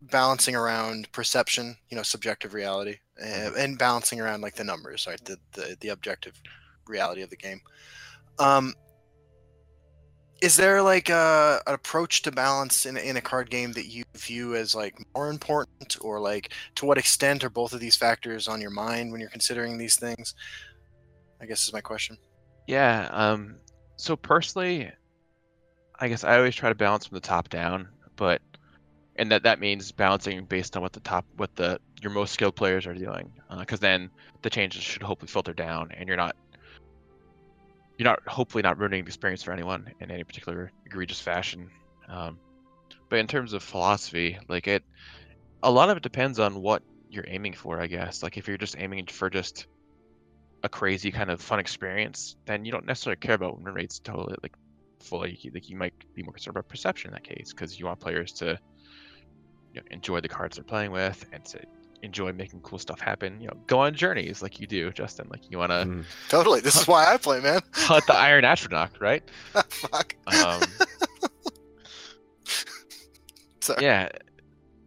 balancing around perception, you know, subjective reality, and, and balancing around like the numbers, right, the the, the objective reality of the game. Um, is there like a, an approach to balance in, in a card game that you view as like more important or like to what extent are both of these factors on your mind when you're considering these things i guess is my question yeah. Um. So personally, I guess I always try to balance from the top down, but and that that means balancing based on what the top what the your most skilled players are doing, because uh, then the changes should hopefully filter down, and you're not you're not hopefully not ruining the experience for anyone in any particular egregious fashion. Um, but in terms of philosophy, like it, a lot of it depends on what you're aiming for, I guess. Like if you're just aiming for just a crazy kind of fun experience, then you don't necessarily care about win rates totally like fully. Like you might be more concerned about perception in that case because you want players to you know, enjoy the cards they're playing with and to enjoy making cool stuff happen. You know, go on journeys like you do, Justin. Like you want to mm. totally. This is why I play, man. hunt the Iron Atronach, right? Fuck. Um, yeah,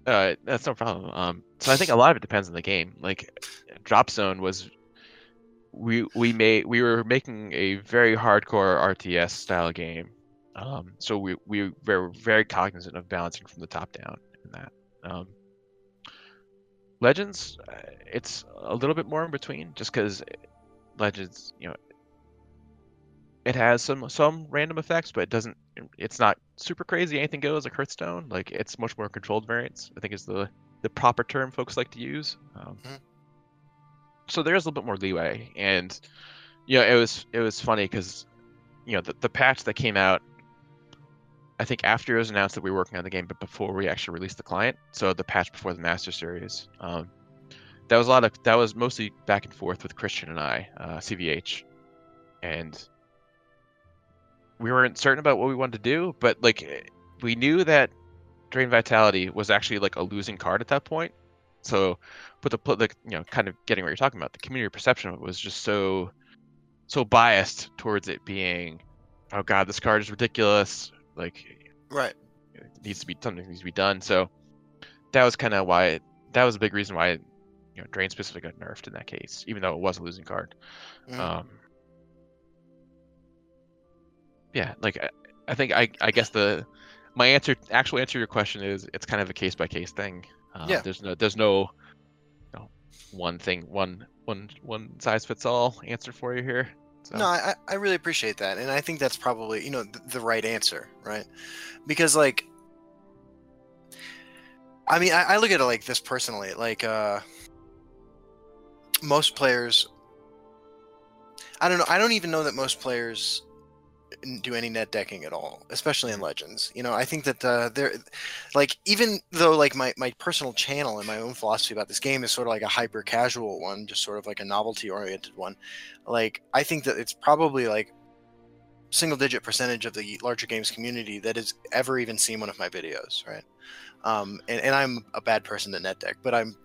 uh, that's no problem. Um, so I think a lot of it depends on the game. Like Drop Zone was we we made we were making a very hardcore RTS style game. Um, so we we were very cognizant of balancing from the top down in that. Um, Legends, uh, it's a little bit more in between, just because Legends, you know, it has some some random effects, but it doesn't. It's not super crazy. Anything goes like Hearthstone. Like it's much more controlled variants. I think is the the proper term folks like to use. Um, mm-hmm so there's a little bit more leeway, and you know, it was it was funny because you know the the patch that came out. I think after it was announced that we were working on the game, but before we actually released the client, so the patch before the master series, um, that was a lot of that was mostly back and forth with Christian and I, uh, CVH, and we weren't certain about what we wanted to do, but like we knew that Drain Vitality was actually like a losing card at that point, so, but the the you know kind of getting what you're talking about, the community perception of it was just so so biased towards it being, oh god, this card is ridiculous. Like, right, it needs to be something needs to be done. So that was kind of why that was a big reason why you know Drain specifically got nerfed in that case, even though it was a losing card. Mm. Um, yeah, like I, I think I I guess the my answer actual answer to your question is it's kind of a case by case thing. Uh, yeah. There's no there's no you know, one thing one one one size fits all answer for you here. So. No, I, I really appreciate that, and I think that's probably you know the, the right answer, right? Because like, I mean, I, I look at it like this personally. Like, uh, most players, I don't know. I don't even know that most players do any net decking at all, especially in Legends. You know, I think that uh, they're like even though like my my personal channel and my own philosophy about this game is sort of like a hyper casual one, just sort of like a novelty oriented one. Like I think that it's probably like single digit percentage of the larger games community that has ever even seen one of my videos, right? Um, and, and I'm a bad person to net deck, but I'm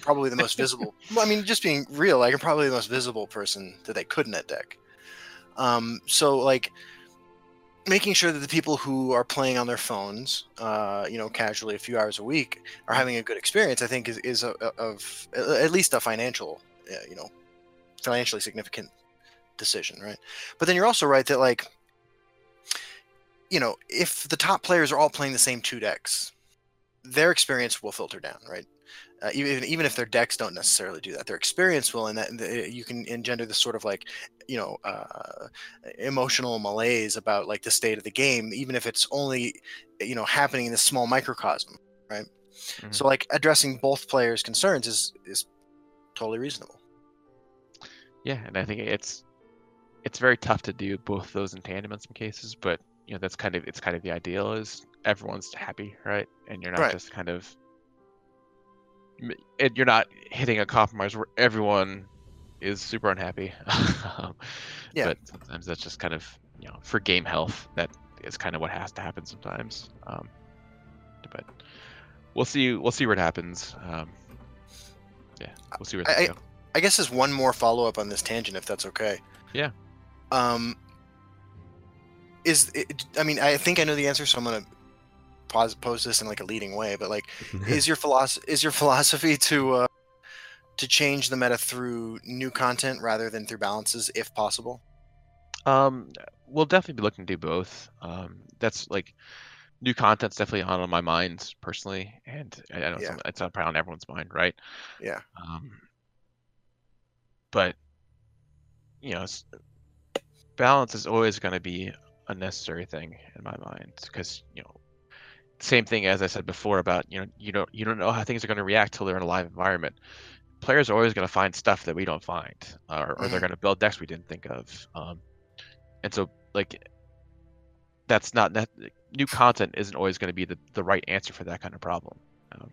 probably the most visible. I mean, just being real, like I'm probably the most visible person that they could net deck. Um, so like making sure that the people who are playing on their phones, uh, you know, casually a few hours a week are having a good experience, I think is, is a, a, of at least a financial, uh, you know, financially significant decision, right? But then you're also right that like, you know, if the top players are all playing the same two decks, their experience will filter down, right? Uh, even even if their decks don't necessarily do that, their experience will, and that you can engender this sort of like, you know, uh, emotional malaise about like the state of the game, even if it's only, you know, happening in this small microcosm, right? Mm-hmm. So like addressing both players' concerns is is totally reasonable. Yeah, and I think it's it's very tough to do both those in tandem in some cases, but you know that's kind of it's kind of the ideal is everyone's happy, right? And you're not right. just kind of and you're not hitting a compromise where everyone is super unhappy. um, yeah. But sometimes that's just kind of you know for game health that is kind of what has to happen sometimes. Um, but we'll see. We'll see what happens. Um, yeah, we'll see where I, go. I guess there's one more follow up on this tangent, if that's okay. Yeah. Um. Is it, I mean I think I know the answer, so I'm gonna pose, pose this in like a leading way, but like, is your philosophy is your philosophy to uh, to change the meta through new content rather than through balances, if possible? Um, we'll definitely be looking to do both. Um, that's like new content's definitely on my mind personally, and I know yeah. it's probably on everyone's mind, right? Yeah. Um, but you know, balance is always going to be a necessary thing in my mind because you know same thing as I said before about you know you don't you don't know how things are going to react till they're in a live environment. Players are always going to find stuff that we don't find, uh, or, or they're mm-hmm. going to build decks we didn't think of. Um, and so like that's not that new content isn't always going to be the, the right answer for that kind of problem. Um,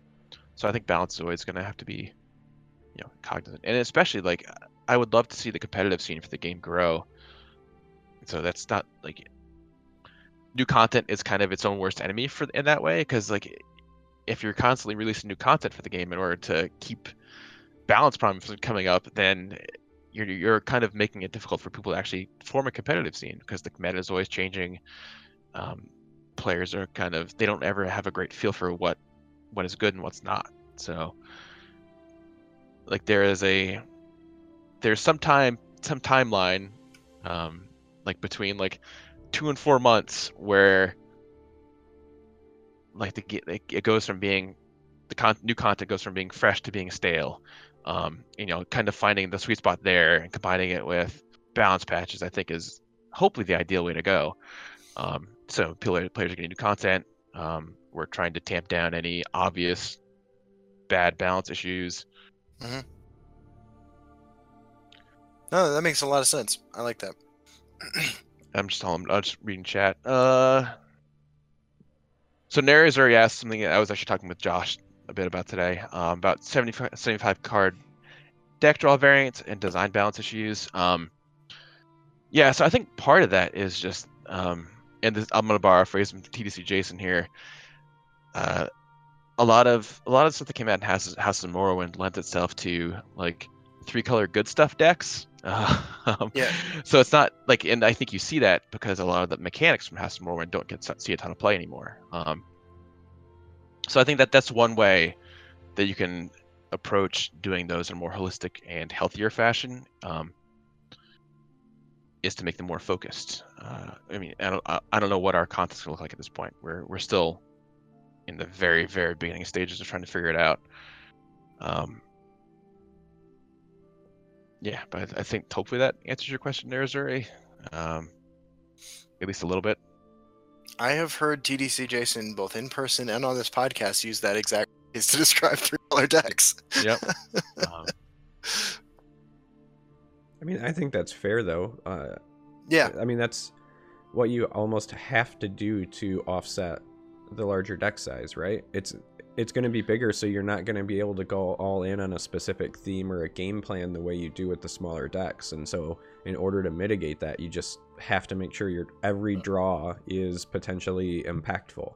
so I think balance is always going to have to be you know cognizant, and especially like I would love to see the competitive scene for the game grow. So that's not like new content is kind of its own worst enemy for in that way because like if you're constantly releasing new content for the game in order to keep balance problems from coming up, then you're you're kind of making it difficult for people to actually form a competitive scene because the meta is always changing. Um, players are kind of they don't ever have a great feel for what what is good and what's not. So like there is a there's some time some timeline um, like between like two and four months where like the it goes from being the con- new content goes from being fresh to being stale. Um, you know, kind of finding the sweet spot there and combining it with balance patches, I think is hopefully the ideal way to go. Um, so players are getting new content. Um, we're trying to tamp down any obvious bad balance issues. Mm-hmm. No, that makes a lot of sense. I like that. I'm just telling. I'm just reading chat. Uh, so Nara's already asked something that I was actually talking with Josh a bit about today um, about 75, 75 card deck draw variants and design balance issues. Um, yeah, so I think part of that is just, um, and this, I'm gonna borrow a phrase from TDC Jason here. Uh, a lot of a lot of stuff that came out in House House of Morrowind lent itself to like three color good stuff decks um, yeah. So it's not like, and I think you see that because a lot of the mechanics from House of Morrowind don't get see a ton of play anymore. Um, so I think that that's one way that you can approach doing those in a more holistic and healthier fashion. Um, is to make them more focused. Uh, I mean, I don't, I don't know what our content's gonna look like at this point. We're we're still in the very very beginning stages of trying to figure it out. Um, yeah, but I think hopefully that answers your question there, Zuri. Um, at least a little bit. I have heard TDC Jason both in person and on this podcast use that exact phrase to describe three color decks. Yep. um, mean, I think that's fair though. Uh, Yeah, I mean, that's what you almost have to do to offset the larger deck size, right? It's it's going to be bigger, so you're not going to be able to go all in on a specific theme or a game plan the way you do with the smaller decks. And so, in order to mitigate that, you just have to make sure your every draw is potentially impactful.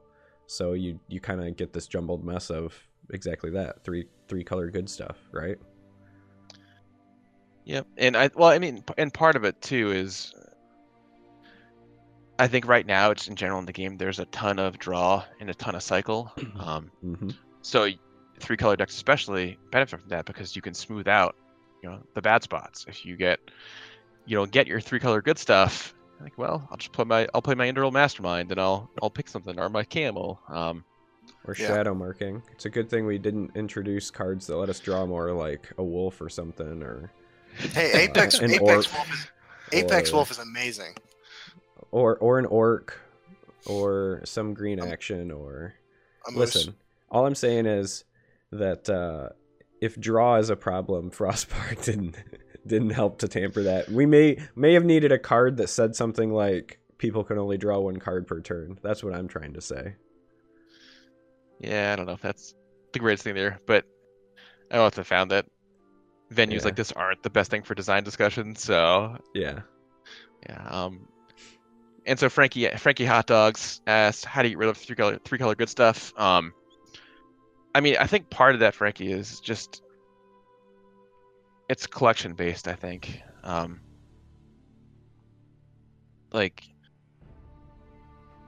So you you kind of get this jumbled mess of exactly that three three color good stuff, right? Yep, and I well, I mean, and part of it too is, I think right now, it's in general in the game, there's a ton of draw and a ton of cycle. Um, hmm so three color decks especially benefit from that because you can smooth out, you know, the bad spots. If you get, you know, get your three color good stuff, like, well, I'll just play my, I'll play my Interval Mastermind and I'll, I'll pick something or my Camel. Um, Or Yeah. shadow marking. It's a good thing we didn't introduce cards that let us draw more like a wolf or something, or hey, Apex an Apex orc, Wolf is Apex or- Wolf is amazing. Or or an orc, or some green action, or A moose. listen. All I'm saying is that uh, if draw is a problem, Frostbark didn't didn't help to tamper that. We may may have needed a card that said something like people can only draw one card per turn. That's what I'm trying to say. yeah, I don't know if that's the greatest thing there, but I also found that venues Yeah. like this aren't the best thing for design discussion. So Yeah. Yeah. Um, and so Frankie Frankie Hot Dogs asked, "How do you get rid of three color three color good stuff?" Um, I mean, I think part of that, Frankie, is just it's collection based. I think. Um, like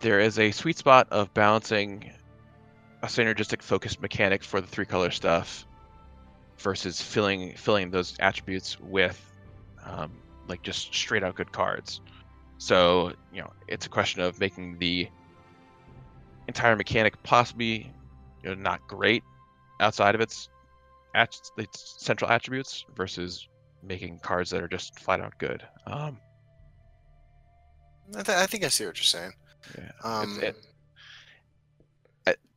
there is a sweet spot of balancing a synergistic focused mechanic for the three color stuff versus filling filling those attributes with um, like just straight out good cards. So you know, it's a question of making the entire mechanic possibly you know not great outside of its, at- its central attributes versus making cards that are just flat out good. Um, I, th- I think I see what you're saying. yeah, Um, it-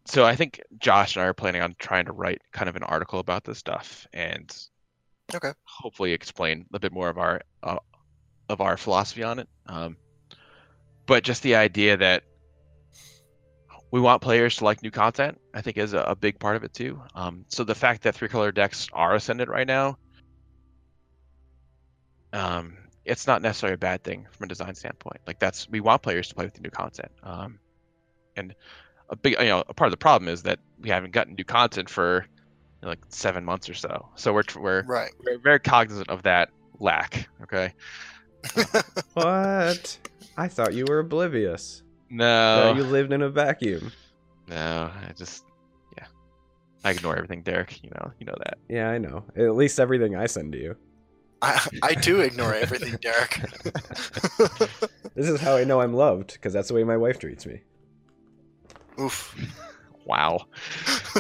so I think Josh and I are planning on trying to write kind of an article about this stuff and Okay. hopefully explain a bit more of our uh, of our philosophy on it. Um, but just the idea that we want players to like new content, I think, is a, a big part of it too. Um, so the fact that three color decks are ascendant right now, um, it's not necessarily a bad thing from a design standpoint. Like that's we want players to play with the new content. Um, and a big, you know, a part of the problem is that we haven't gotten new content for you know, like seven months or so. So we're we're right. we're very cognizant of that lack. Okay. What? I thought you were oblivious. No. That you lived in a vacuum. No. I just yeah. I ignore everything, Derek. You know. You know that. Yeah, I know. At least everything I send to you. I, I do ignore everything, Derek. This is how I know I'm loved, because that's the way my wife treats me. Oof. Wow.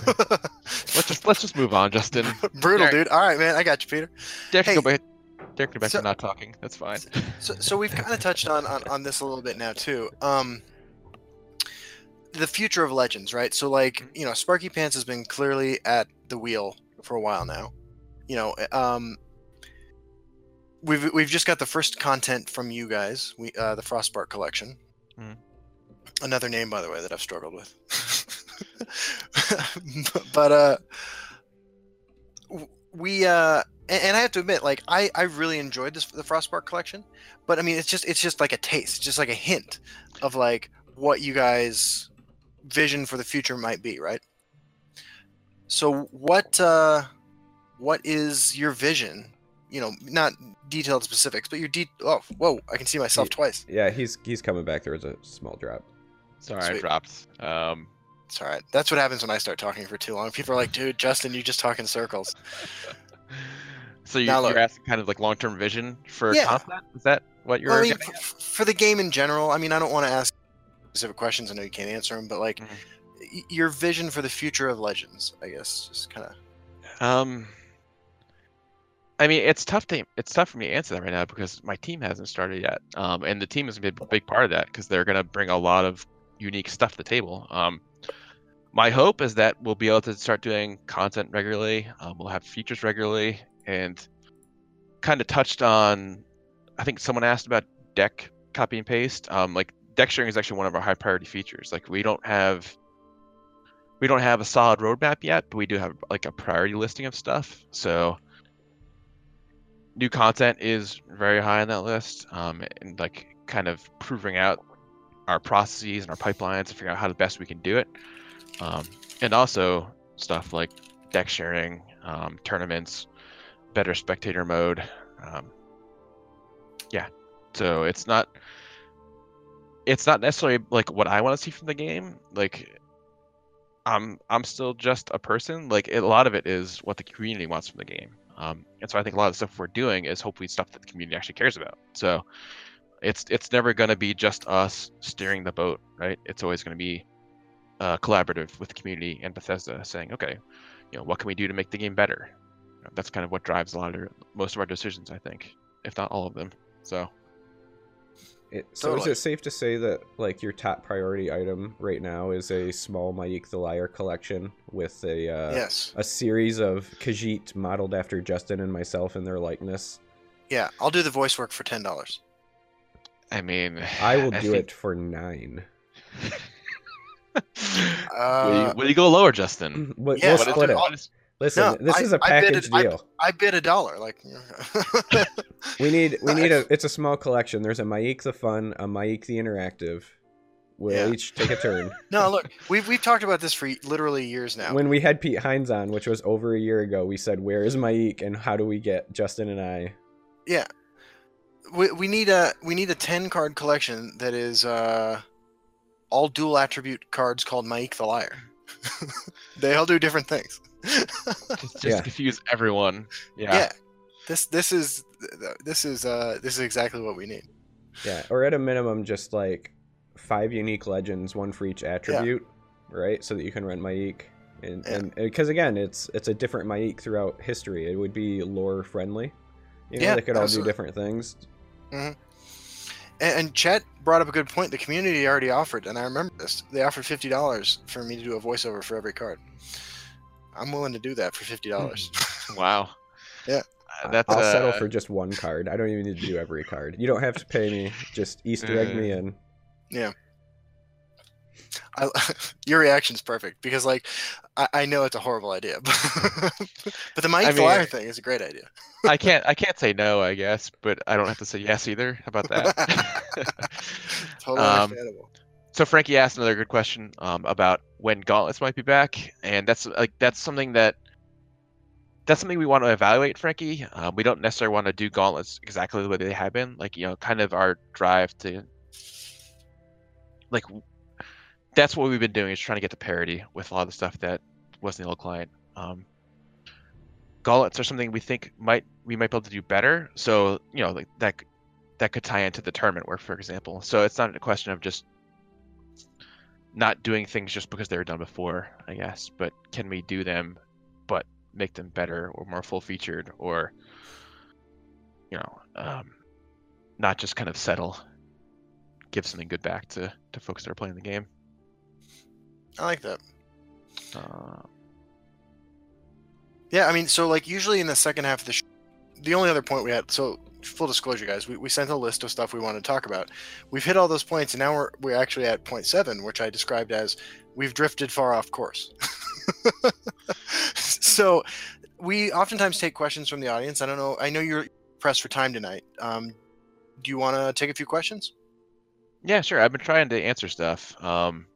Let's just let's just move on, Justin. Brutal, Derek. dude. All right, man. I got you, Peter. Derek, Hey, go back. Derek, go back so- to not talking. That's fine. So, so we've kind of touched on, on on this a little bit now too. Um, the future of legends, right? So, like, you know, Sparkypants has been clearly at the wheel for a while now. You know, um, we've we've just got the first content from you guys. We uh, the Frostbark collection. Mhm. Another name, by the way, that I've struggled with. but uh, we uh, and, and I have to admit, like I I really enjoyed this the Frostbark collection, but I mean it's just it's just like a taste, just like a hint of like what you guys vision for the future might be, right? So what uh what is your vision? You know, not detailed specifics, but your de- oh whoa, I can see myself Ye- twice. Yeah, he's he's coming back. There was a small drop. Sorry, I dropped. Um, It's all right. That's what happens when I start talking for too long. People are like, dude, Justin, you just talk in circles. So you, you're asking kind of like long-term vision for Yeah. content? Is that what you're? Well, I mean, getting at? f- for the game in general, I mean, I don't want to ask specific questions. I know you can't answer them, but like Mhm. y- your vision for the future of Legends, I guess, just kind of. Um, I mean, it's tough to it's tough for me to answer that right now because my team hasn't started yet. Um, and the team is gonna be a big part of that because they're gonna bring a lot of unique stuff to the table. Um, my hope is that we'll be able to start doing content regularly. Um, we'll have features regularly, and kind of touched on. I think someone asked about deck copy and paste. Um, like deck sharing is actually one of our high priority features. Like we don't have we don't have a solid roadmap yet, but we do have like a priority listing of stuff. So new content is very high on that list, um, and like kind of proving out our processes and our pipelines and figuring out how the best we can do it. Um, and also stuff like deck sharing, um, tournaments, better spectator mode. Um, yeah, so it's not it's not necessarily like what I want to see from the game. Like I'm I'm still just a person. Like a lot of it is what the community wants from the game. Um, and so I think a lot of the stuff we're doing is hopefully stuff that the community actually cares about. So it's it's never going to be just us steering the boat, right? It's always going to be uh, collaborative with the community and Bethesda, saying, okay, you know, what can we do to make the game better? You know, that's kind of what drives a lot of most of our decisions, I think, if not all of them. So. It, so totally. is it safe to say that like your top priority item right now is a small Ma'ik the Liar collection with a uh, yes a series of Khajiit modeled after Justin and myself in their likeness? Yeah, I'll do the voice work for ten dollars. I mean, I will I do think... it for nine. uh, will, you, will, you, go lower, Justin? What, yeah, we'll split it. Listen, no, this I, is a package I deal. I, I, bid a dollar. Like we need, we need a. It's a small collection. There's a Ma'ik the Fun, a Ma'ik the Interactive. We'll yeah. each take a turn. no, look, we've we've talked about this for literally years now. When we had Pete Hines on, which was over a year ago, we said, "Where is Ma'ik, and how do we get Justin and I?" Yeah, we, we need a we need a ten card collection that is uh, all dual attribute cards called Ma'ik the Liar. they all do different things just, just yeah. confuse everyone. Yeah. Yeah. This this is this is uh this is exactly what we need. Yeah, or at a minimum, just like five unique legends, one for each attribute, yeah. right? So that you can rent Ma'ik. And yeah. and because again, it's it's a different Ma'ik throughout history. It would be lore friendly. You know, yeah, they could all absolutely. do different things. Mm-hmm. And, and Chet brought up a good point. The community already offered, and I remember this. They offered fifty dollars for me to do a voiceover for every card. I'm willing to do that for fifty dollars. wow. Yeah. Uh, that's, I'll uh, settle for just one card. I don't even need to do every card. You don't have to pay me. Just Easter egg me in. Yeah. I, your reaction's perfect because, like, I, I know it's a horrible idea, but, but the Ma'ik I mean, Flyer thing is a great idea. I can't, I can't say no, I guess, but I don't have to say yes either. How about that? totally um, understandable so Frankie asked another good question um, about when gauntlets might be back, and that's like that's something that that's something we want to evaluate, Frankie. Um, we don't necessarily want to do gauntlets exactly the way they have been. Like you know, kind of our drive to like that's what we've been doing is trying to get to parity with a lot of the stuff that was in the old client. Um, gauntlets are something we think might we might be able to do better. So you know, like that that could tie into the tournament work, for example. So it's not a question of just not doing things just because they were done before, I guess, but can we do them but make them better or more full featured or you know, um, not just kind of settle, give something good back to, to folks that are playing the game. I like that. Uh, yeah, I mean, so like usually in the second half of the show, the only other point we had, so full disclosure, guys, we, we sent a list of stuff we want to talk about. We've hit all those points, and now we're we're actually at point seven, which I described as we've drifted far off course. so we oftentimes take questions from the audience. I don't know. I know you're pressed for time tonight. Um, do you want to take a few questions? Yeah, sure. I've been trying to answer stuff. Um,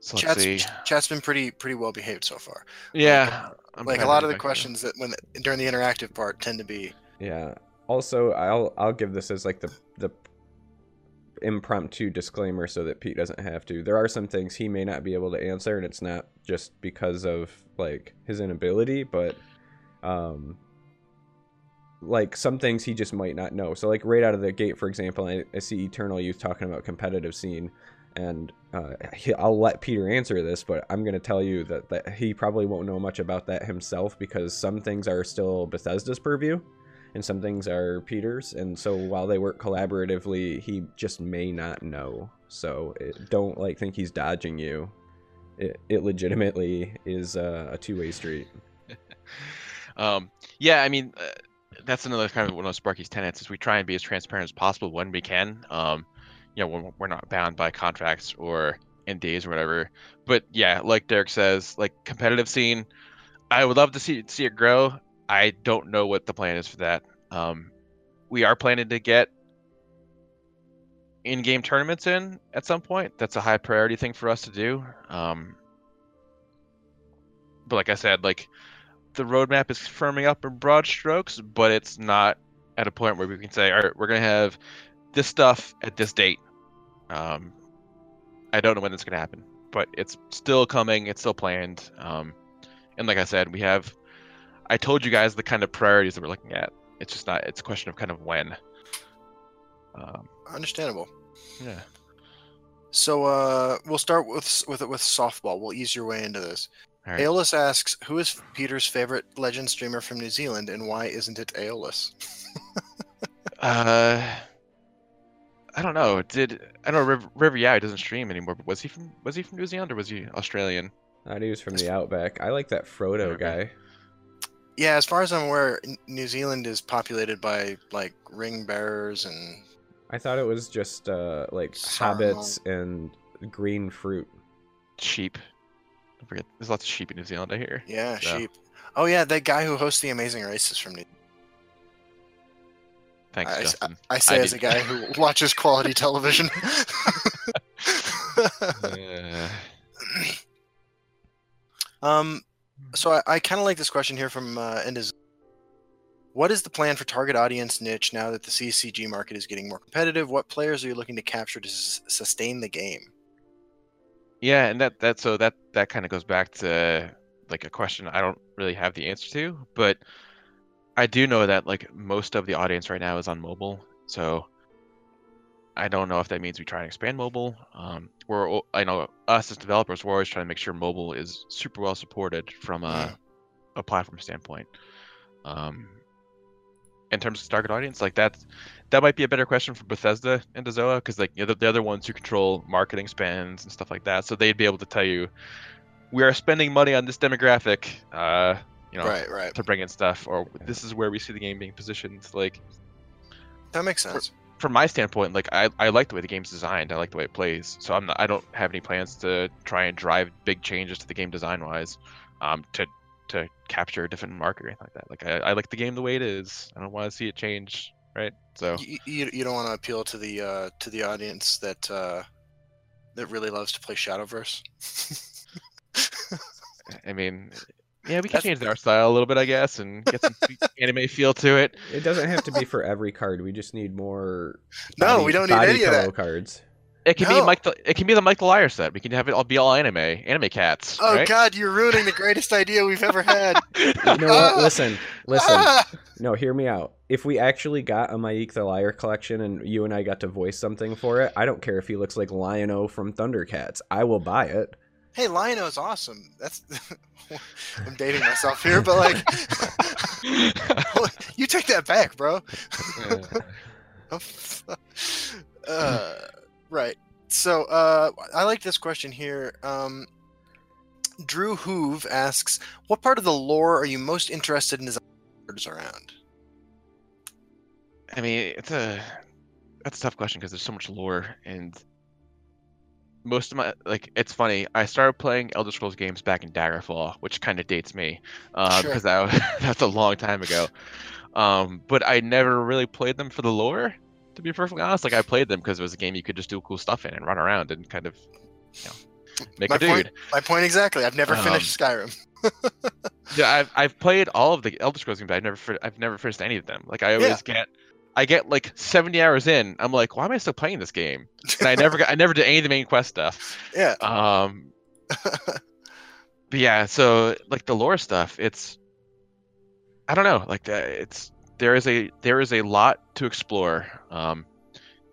so chat's, chat's been pretty pretty well behaved so far. Yeah, I'm like a lot of the questions that when during the interactive part tend to be. Yeah. Also, I'll I'll give this as like the the impromptu disclaimer so that Pete doesn't have to. There are some things he may not be able to answer, and it's not just because of like his inability, but um, like some things he just might not know. So like right out of the gate, for example, I, I see Eternal Youth talking about competitive scene and uh, he, I'll let Peter answer this, but I'm going to tell you that, that he probably won't know much about that himself because some things are still Bethesda's purview and some things are Peter's. And so while they work collaboratively, he just may not know. So it, don't like think he's dodging you. It, it legitimately is a two way street. Um, yeah, I mean, uh, that's another kind of one of Sparky's tenets is we try and be as transparent as possible when we can. Um, you know, we're not bound by contracts or NDAs or whatever. But yeah, like Derek says, like competitive scene, I would love to see see it grow. I don't know what the plan is for that. Um, we are planning to get in-game tournaments in at some point. That's a high priority thing for us to do. Um, but like I said, like the roadmap is firming up in broad strokes, but it's not at a point where we can say, all right, we're gonna have this stuff at this date. Um, I don't know when it's gonna happen, but it's still coming. It's still planned. Um, and like I said, we have. I told you guys the kind of priorities that we're looking at. It's just not. It's a question of kind of when. Um, Understandable. yeah. So uh, we'll start with with with softball. We'll ease your way into this. Right. Aeolus asks, "Who is Peter's favorite legend streamer from New Zealand, and why isn't it Aeolus?" Uh, I don't know. Did I don't know River, River Yao doesn't stream anymore? But was he from was he from New Zealand or was he Australian? I knew he was from the Outback. I like that Frodo Okay. guy. yeah, as far as I'm aware, New Zealand is populated by like ring bearers and I thought it was just uh, like Saruman. hobbits and green fruit. Sheep. Don't forget, there's lots of sheep in New Zealand. I hear. yeah, Yeah. sheep. Oh yeah, that guy who hosts the Amazing Races from New. Thanks, I- Justin. I say I as a guy who watches quality television. Uh, um, so I, I kind of like this question here from uh, Endiz. What is the plan for target audience niche now that the CCG market is getting more competitive? What players are you looking to capture to s- sustain the game? yeah, and that that so that that kind of goes back to like a question I don't really have the answer to, but I do know that like most of the audience right now is on mobile, so I don't know if that means we try and expand mobile. Um, we're I know us as developers, we're always trying to make sure mobile is super well supported from a a platform standpoint. Um, in terms of target audience, like that, that might be a better question for Bethesda and Dezoa because like you know, the, the other ones who control marketing spends and stuff like that, so they'd be able to tell you, we are spending money on this demographic, uh, you know, Right, right. to bring in stuff, or this is where we see the game being positioned. Like That makes sense. from my standpoint, like I, I like the way the game's designed. I like the way it plays. So I'm not, I don't have any plans to try and drive big changes to the game design wise, um, to to capture a different market or anything like that. Like I, I like the game the way it is. I don't want to see it change, right? So You, you, you don't want to appeal to the uh, to the audience that uh, that really loves to play Shadowverse. I mean, yeah, we can That's- change our style a little bit, I guess, and get some sweet anime feel to it. It doesn't have to be for every card. We just need more. No, body- we don't need any of that. cards. It can No. be Mike. The, it can be the Mike the Liar set. We can have it all be all anime, anime cats. oh right? God, you're ruining the greatest idea we've ever had. You know what? Listen, listen. Ah! No, hear me out. If we actually got a Ma'ik the Liar collection and you and I got to voice something for it, I don't care if he looks like Lion-O from Thundercats. I will buy it. Hey, Lion-O's awesome. That's I'm dating myself here, but like, you take that back, bro. uh, right. So uh, I like this question here. Um, Drew Hoove asks, "What part of the lore are you most interested in designing cards around?" I mean, it's a that's a tough question because there's so much lore and most of my like it's funny. I started playing Elder Scrolls games back in Daggerfall, which kind of dates me uh, Sure. because that was, that's a long time ago. Um, but I never really played them for the lore. To be perfectly honest, like I played them because it was a game you could just do cool stuff in and run around and kind of, you know, make My a dude. point, my point exactly. I've never Um, finished Skyrim. Yeah, I've I've played all of the Elder Scrolls games, but I've never I've never finished any of them. Like I always get I get like 70 hours in. I'm like, why am I still playing this game? And I never got I never did any of the main quest stuff. Yeah. Um But yeah, so like the lore stuff, it's I don't know, like uh, it's there is a there is a lot to explore. Um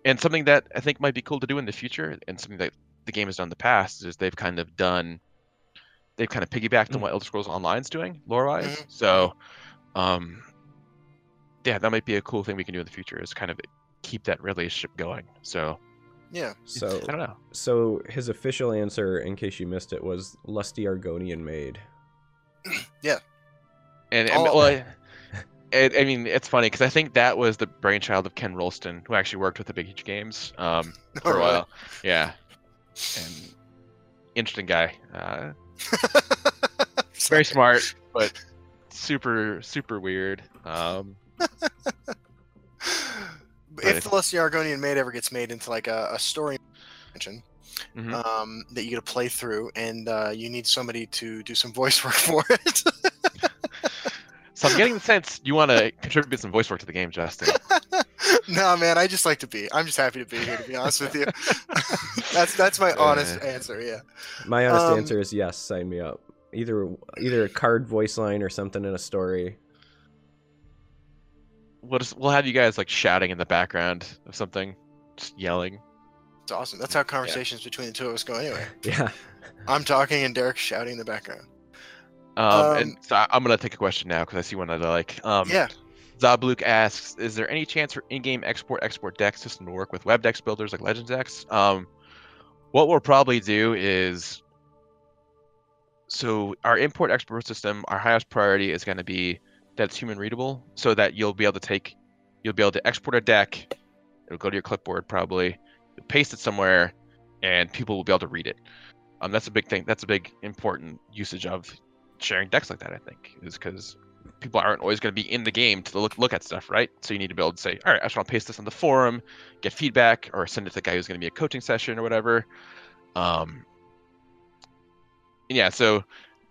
and something that I think might be cool to do in the future and something that the game has done in the past is they've kind of done they've kind of piggybacked on what Elder Scrolls Online's doing lore wise. Mhm. So um yeah, that might be a cool thing we can do in the future is kind of keep that relationship going. So Yeah. So, I don't know. so his official answer, in case you missed it, was Lusty Argonian Maid. Yeah. And, and well, I, it, I mean, it's funny because I think that was the brainchild of Ken Rolston, who actually worked with the Big Huge Games um, for a really? while. Yeah, and interesting guy. Uh, very smart, but super super weird. Um, if the Lusty Argonian Maid ever gets made into like a, a story mention, Mhm. um, that you get to play through, and uh, you need somebody to do some voice work for it. so I'm getting the sense you want to contribute some voice work to the game, Justin. no, man, I just like to be. I'm just happy to be here. To be honest with you, that's that's my honest Yeah. answer. Yeah. My honest Um, answer is yes. Sign me up. Either either a card voice line or something in a story. We'll just we'll have you guys like shouting in the background of something, just yelling. It's awesome. That's how conversations between the two of us go. Anyway, Yeah. I'm talking and Derek's shouting in the background. Um, Um, and so I- I'm gonna take a question now because I see one that I like. Um, Yeah. Zabluk asks, "Is there any chance for in-game export export deck system to work with web decks builders like Legends X?" Um, what we'll probably do is, so our import export system, our highest priority is going to be that it's human readable, so that you'll be able to take, you'll be able to export a deck. It'll go to your clipboard probably, paste it somewhere, and people will be able to read it. Um, that's a big thing. That's a big important usage of sharing decks like that. I think is because people aren't always going to be in the game to look look at stuff, right? So you need to be able to say, all right, I just want to paste this on the forum, get feedback, or send it to the guy who's going to be a coaching session or whatever. Um, yeah, so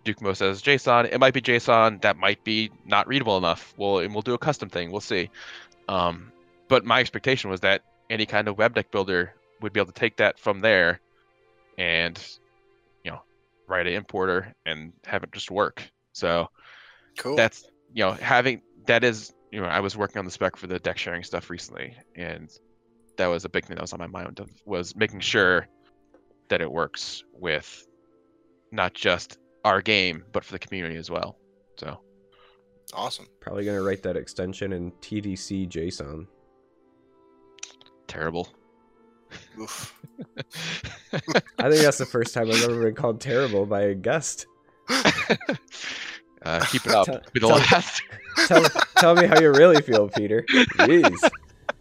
Duke Mo says JSON. It might be JSON. That might be not readable enough. We'll and we'll do a custom thing. We'll see. Um, but my expectation was that any kind of web deck builder would be able to take that from there, and you know, write an importer and have it just work. So Cool. that's you know having that is you know I was working on the spec for the deck sharing stuff recently, and that was a big thing that was on my mind was making sure that it works with not just our game but for the community as well. So awesome. Probably gonna write that extension in TDC JSON. terrible. Oof. I think that's the first time I've ever been called terrible by a guest. uh, keep it up. Tell- Be the tell- last. Tell, tell me how you really feel, Peter. Jeez,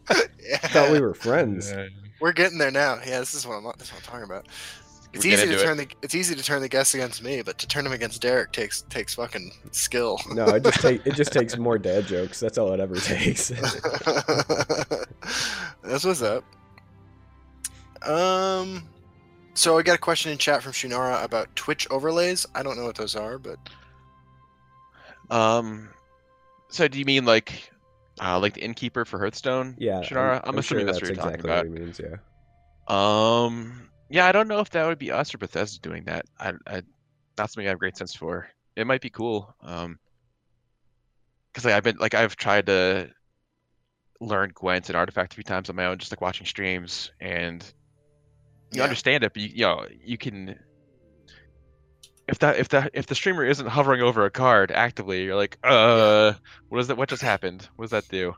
Yeah. thought we were friends. We're getting there now. Yeah, this is what I'm. This is what I'm talking about. It's easy gonna to do it. turn the. It's easy to turn the guests against me, but to turn them against Derek takes takes fucking skill. No, it just take it just takes more dad jokes. That's all it ever takes. That's what's up. Um, so I got a question in chat from Shunara about Twitch overlays. I don't know what those are, but Um, so do you mean like, uh, like the innkeeper for Hearthstone? yeah, Shannara? I'm, assuming sure that's what you're talking about. what he means. Yeah. Um, yeah, I don't know if that would be us or Bethesda doing that. I, I, not something I have great sense for. It might be cool. Um, because like I've been like I've tried to learn Gwent and Artifact a few times on my own, just like watching streams, and you Yeah. understand it, but you, you know you can. If that if that if the streamer isn't hovering over a card actively, you're like, uh, what is that? What just happened? What does that do?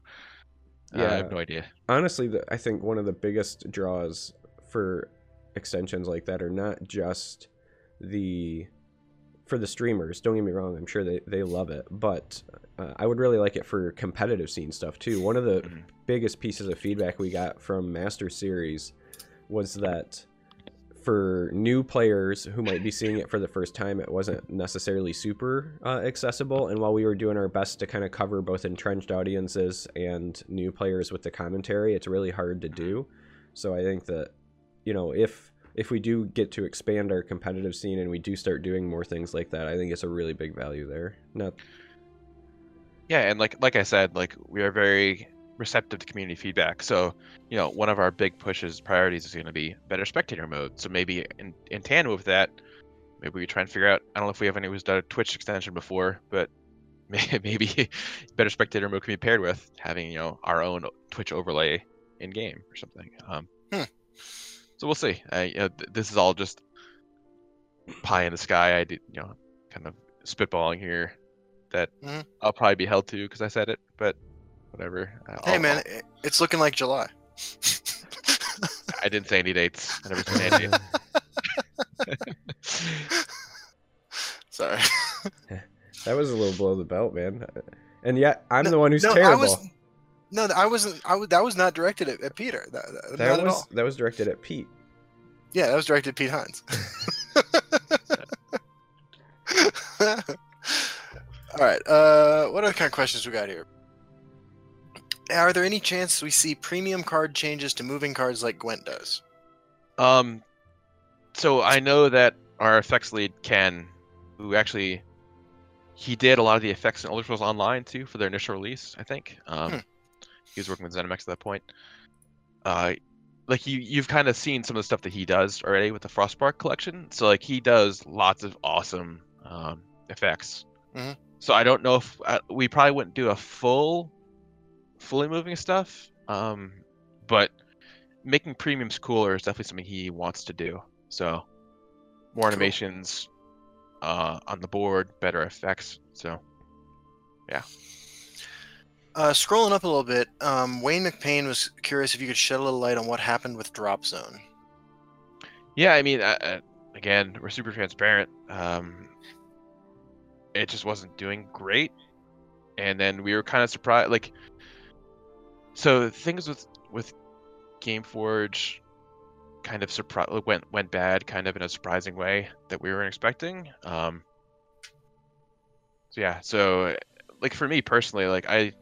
Uh, I have no idea. honestly the, i think one of the biggest draws for extensions like that are not just the for the streamers don't get me wrong i'm sure they, they love it but uh, i would really like it for competitive scene stuff too one of the Mhm. biggest pieces of feedback we got from master series was that for new players who might be seeing it for the first time, it wasn't necessarily super uh, accessible. And while we were doing our best to kind of cover both entrenched audiences and new players with the commentary, it's really hard to do. So I think that, you know, if if we do get to expand our competitive scene and we do start doing more things like that, I think it's a really big value there. Not Yeah, and like like I said, like we are very receptive to community feedback. So, you know, one of our big pushes priorities is going to be better spectator mode. So maybe in, in tandem with that, maybe we try and figure out. I don't know if we have anyone who's done a Twitch extension before, but maybe better spectator mode can be paired with having you know our own Twitch overlay in game or something. Um, Hmm. So we'll see. I, you know, th- this is all just pie in the sky. I did, you know, kind of spitballing here that Mhm. I'll probably be held to because I said it, but whatever. Uh, hey I'll- man, I'll- it's looking like July. I didn't say any dates. I never said any dates. Sorry. That was a little below the belt, man. And yet I'm No- the one who's no, I terrible. was- No, I wasn't. I was, that was not directed at, at Peter. That, that, that not at was all. that was directed at Pete. Yeah, that was directed at Pete Hines. all right. Uh, what other kind of questions we got here? Are there any chance we see premium card changes to moving cards like Gwent does? Um, so I know that our effects lead Ken, who actually he did a lot of the effects in Elder Scrolls Online too for their initial release. I think. Um, Hmm. He was working with ZeniMax at that point. Uh, like you, you've kind of seen some of the stuff that he does already with the Frostspark collection. So like he does lots of awesome um, effects. Mhm. So I don't know if uh, we probably wouldn't do a full, fully moving stuff. Um, but making premiums cooler is definitely something he wants to do. So more animations uh, on the board, better effects. So Uh, scrolling up a little bit, um, Wayne McPain was curious if you could shed a little light on what happened with Dropzone. yeah, I mean, uh, uh, again, we're super transparent. Um, it just wasn't doing great, and then we were kind of surprised. Like, so things with with GameForge kind of surprise went went bad, kind of in a surprising way that we weren't expecting. Um, so yeah, so like for me personally, like I,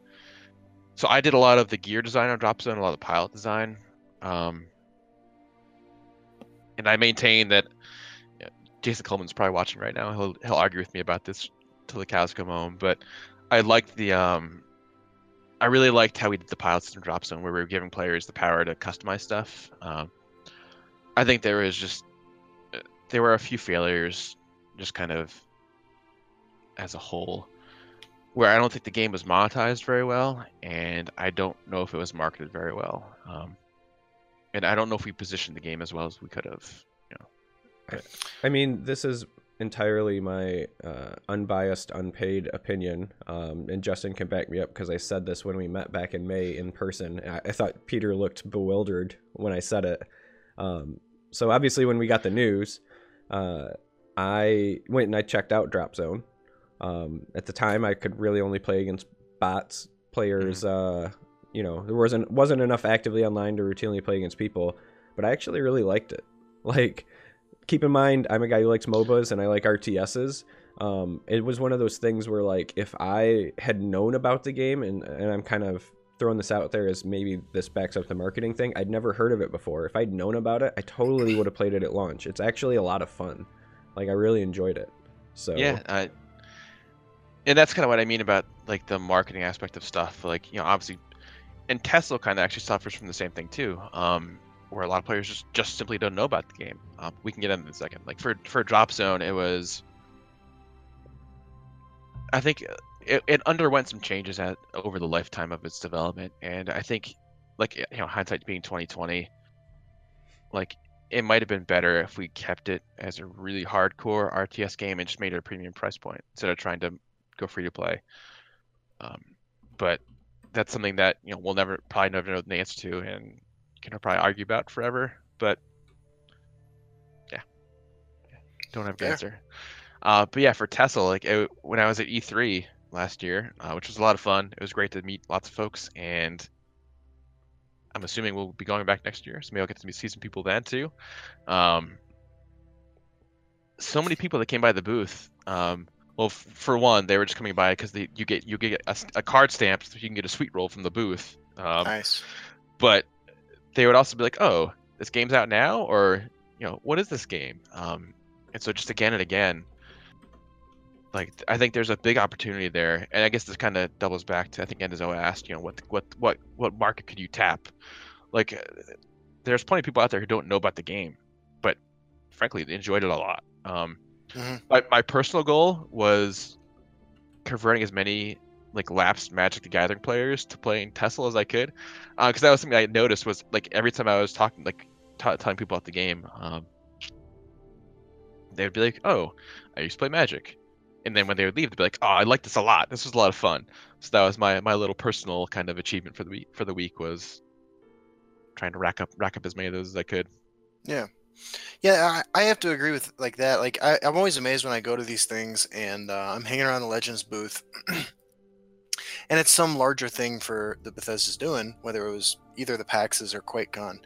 so I did a lot of the gear design on Dropzone, a lot of the pilot design, um, and I maintain that. yeah, Jason Coleman's probably watching right now. He'll he'll argue with me about this till the cows come home. But I liked the um, I really liked how we did the pilots system Dropzone, where we were giving players the power to customize stuff. Um, I think there was just uh, there were a few failures, just kind of as a whole, where I don't think the game was monetized very well, and I don't know if it was marketed very well. Um, and I don't know if we positioned the game as well as we could have. I mean, this is entirely my uh, unbiased, unpaid opinion, um, and Justin can back me up because I said this when we met back in May in person. I, I thought Peter looked bewildered when I said it. Um, so obviously, when we got the news, uh, I went and I checked out Dropzone. Um, at the time, I could really only play against bots players. Uh, you know, there wasn't wasn't enough actively online to routinely play against people. But I actually really liked it. Like keep in mind I'm a guy who likes MOBAs and I like RTSs. Um, it was one of those things where like if I had known about the game and and I'm kind of throwing this out there as maybe this backs up the marketing thing. I'd never heard of it before. If I'd known about it, I totally would have played it at launch. It's actually a lot of fun. Like I really enjoyed it. So Yeah, I, and that's kind of what I mean about like the marketing aspect of stuff. Like you know, obviously, and Tesla kind of actually suffers from the same thing too. Um, where a lot of players just just simply don't know about the game. Um, we can get in a second. Like for for Dropzone, it was. I think uh, it, it underwent some changes at over the lifetime of its development, and I think, like you know, hindsight being twenty twenty, like it might have been better if we kept it as a really hardcore RTS game and just made it a premium price point instead of trying to go free to play. Um, but that's something that you know we'll never probably never know the answer to, and can probably argue about forever. But yeah, don't have Fair. answer. Uh, but yeah, for Tesla, like it, when I was at E3 last year, uh, which was a lot of fun. It was great to meet lots of folks, and I'm assuming we'll be going back next year, so maybe I'll get to see some people then too. Um, so many people that came by the booth. Um, well, for one, they were just coming by because you get you get a, a card stamp, so you can get a sweet roll from the booth. Um, nice. but they would also be like, "Oh, this game's out now," or you know, "What is this game?" Um, and so just again and again, like I think there's a big opportunity there, and I guess this kind of doubles back to I think Enzo asked, you know, what what what what market could you tap? Like, uh, there's plenty of people out there who don't know about the game, but frankly, they enjoyed it a lot. Um, Mhm. my my personal goal was converting as many like lapsed Magic the Gathering players to playing Tesla as I could, because that was something I noticed was like every time I was talking like t- telling people about the game, um, they would be like, "Oh, I used to play Magic," and then when they would leave, they'd be like, "Oh, I like this a lot. This was a lot of fun." So that was my my little personal kind of achievement for the week for the week was trying to rack up rack up as many of those as I could. Yeah, I, I have to agree with like that. Like I, I'm always amazed when I go to these things and uh, I'm hanging around the Legends booth, and it's some larger thing for the Bethesda's doing, whether it was either the PAXs or QuakeCon,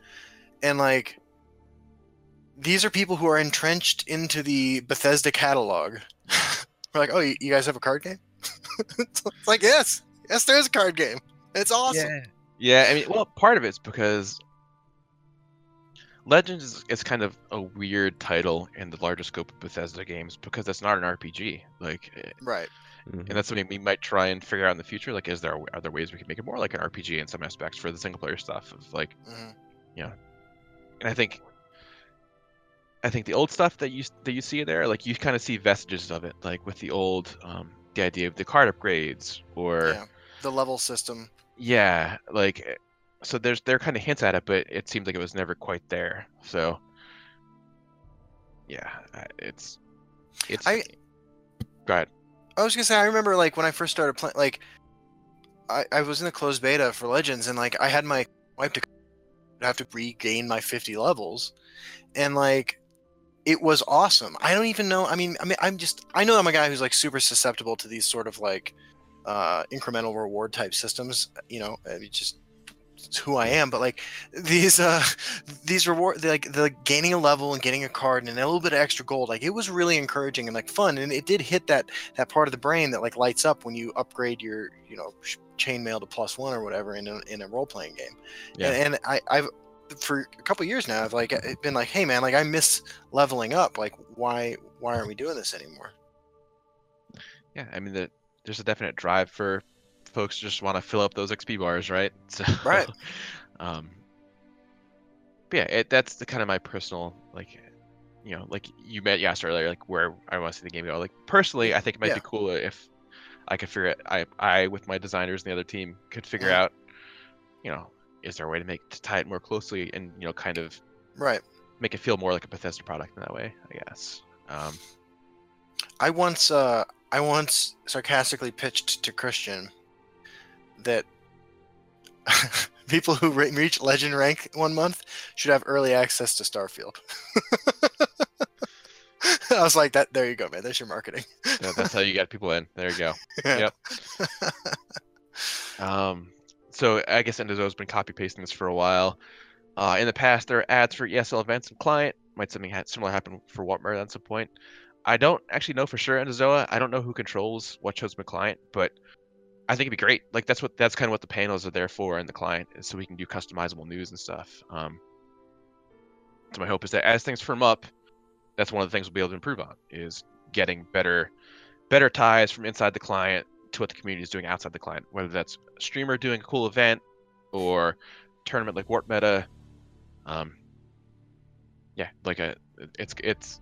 and like these are people who are entrenched into the Bethesda catalog. We're like, oh, you, you guys have a card game? it's like yes, yes, there is a card game. It's awesome. Yeah. Yeah, I mean, well, part of it's because Legends is, is kind of a weird title in the larger scope of Bethesda games because it's not an RPG. Like, eh, Right. Mhm. and that's something we might try and figure out in the future. Like, is there are there ways we can make it more like an RPG in some aspects for the single player stuff? Of like, Mhm. and I think, I think the old stuff that you that you see there, like you kind of see vestiges of it, like with the old, um, the idea of the card upgrades or Yeah. The level system. Yeah, like eh, so there's there kind of hints at it, but it seems like it was never quite there. So yeah, it's it's I- go ahead. I was gonna say I remember like when I first started playing like I, I was in the closed beta for Legends and like I had my wipe to have to regain my 50 levels and like it was awesome. I don't even know I mean I mean I'm just I know I'm a guy who's like super susceptible to these sort of like uh incremental reward type systems, you know, it's just who I am, but like these uh these reward like the gaining a level and getting a card and a little bit of extra gold, like it was really encouraging and like fun and it did hit that that part of the brain that like lights up when you upgrade your you know chainmail to plus one or whatever in a, in a role playing game. Yeah. And, and I I've for a couple years now I've like been like hey man like I miss leveling up like why why aren't we doing this anymore? Yeah, I mean the, there's a definite drive for folks just want to fill up those XP bars, right? So Right. um but yeah, it, that's the kind of my personal like you know, like you met you asked earlier, like where I want to see the game go. Like personally, I think it might Yeah. be cooler if I could figure it. I I with my designers and the other team could figure Mhm. out, you know, is there a way to make to tie it more closely and you know kind of Right. make it feel more like a Bethesda product in that way. I guess. Um, I once uh I once sarcastically pitched to Christian that people who reach legend rank one month should have early access to Starfield. I was like, "That there you go, man. There's your marketing." that- that's how you get people in. There you go. Yep. Um, so I guess Endozo's been copy pasting this for a while. Uh, in the past, there are ads for ESL events and client. Might something ha- similar happen for Wartmer at some point? I don't actually know for sure, Endozoa. I don't know who controls what shows my client, but I think it'd be great. Like that's what that's kind of what the panels are there for in the client, so we can do customizable news and stuff. Um, so my hope is that as things firm up, that's one of the things we'll be able to improve on is getting better, better ties from inside the client to what the community is doing outside the client, whether that's streamer doing a cool event or tournament like Warp Meta. Um, yeah, like a it's it's.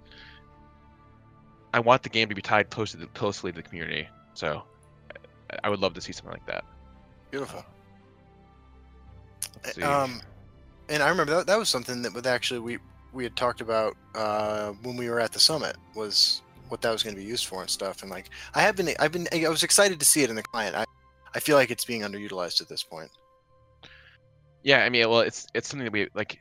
I want the game to be tied closely closely to the community, so I- would love to see something like that. Beautiful. Um, and I remember that that was something that was actually we we had talked about uh, when we were at the summit was what that was going to be used for and stuff. And like I have been I've been I was excited to see it in the client. I I feel like it's being underutilized at this point. Yeah, I mean, well, it's it's something that we like.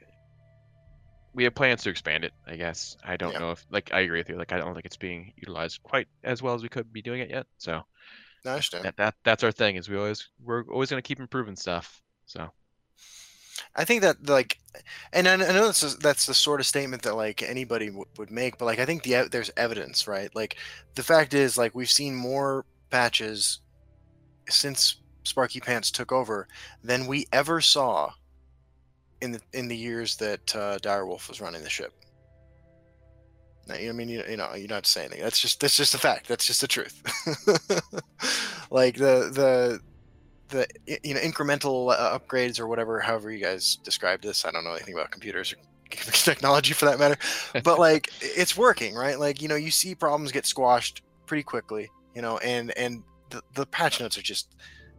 We have plans to expand it. I guess I don't Yeah. know if like I agree with you. Like I don't think it's being utilized quite as well as we could be doing it yet. So I understand. that, that that's our thing. Is we always we're always gonna keep improving stuff. So I think that like, and I, I know that's a, that's the sort of statement that like anybody w- would make, but like I think the there's evidence, right? Like the fact is like we've seen more patches since Sparkypants took over than we ever saw in the in the years that uh, Dire Wolf was running the ship. Now, you know, I mean, you, you know, you don't have to say anything. That's just that's just a fact. That's just the truth. like the the the you know incremental uh, upgrades or whatever however you guys describe this i don't know anything about computers or technology for that matter but like it's working right like you know you see problems get squashed pretty quickly you know and and the, the patch notes are just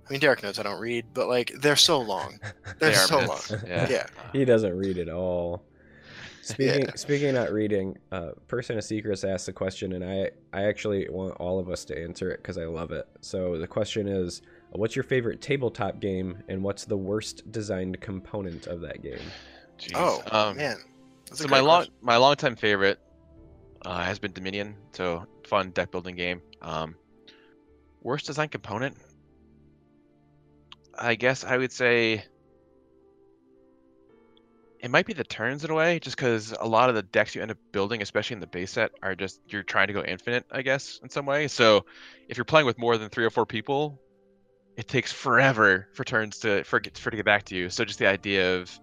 i mean derek notes i don't read but like they're so long they're they are so long. Yeah. yeah He doesn't read at all. Speaking speaking of not reading, uh, person of secrets asked the question, and I I actually want all of us to answer it because I love it. So the question is, what's your favorite tabletop game, and what's the worst designed component of that game? Jeez. oh um, man That's so my great long question. my longtime favorite uh, has been Dominion. So fun deck building game. Um, worst design component. I guess I would say it might be the turns in a way, just because a lot of the decks you end up building, especially in the base set, are just you're trying to go infinite, I guess, in some way. So if you're playing with more than three or four people, it takes forever for turns to for, it- for to get back to you. So just the idea of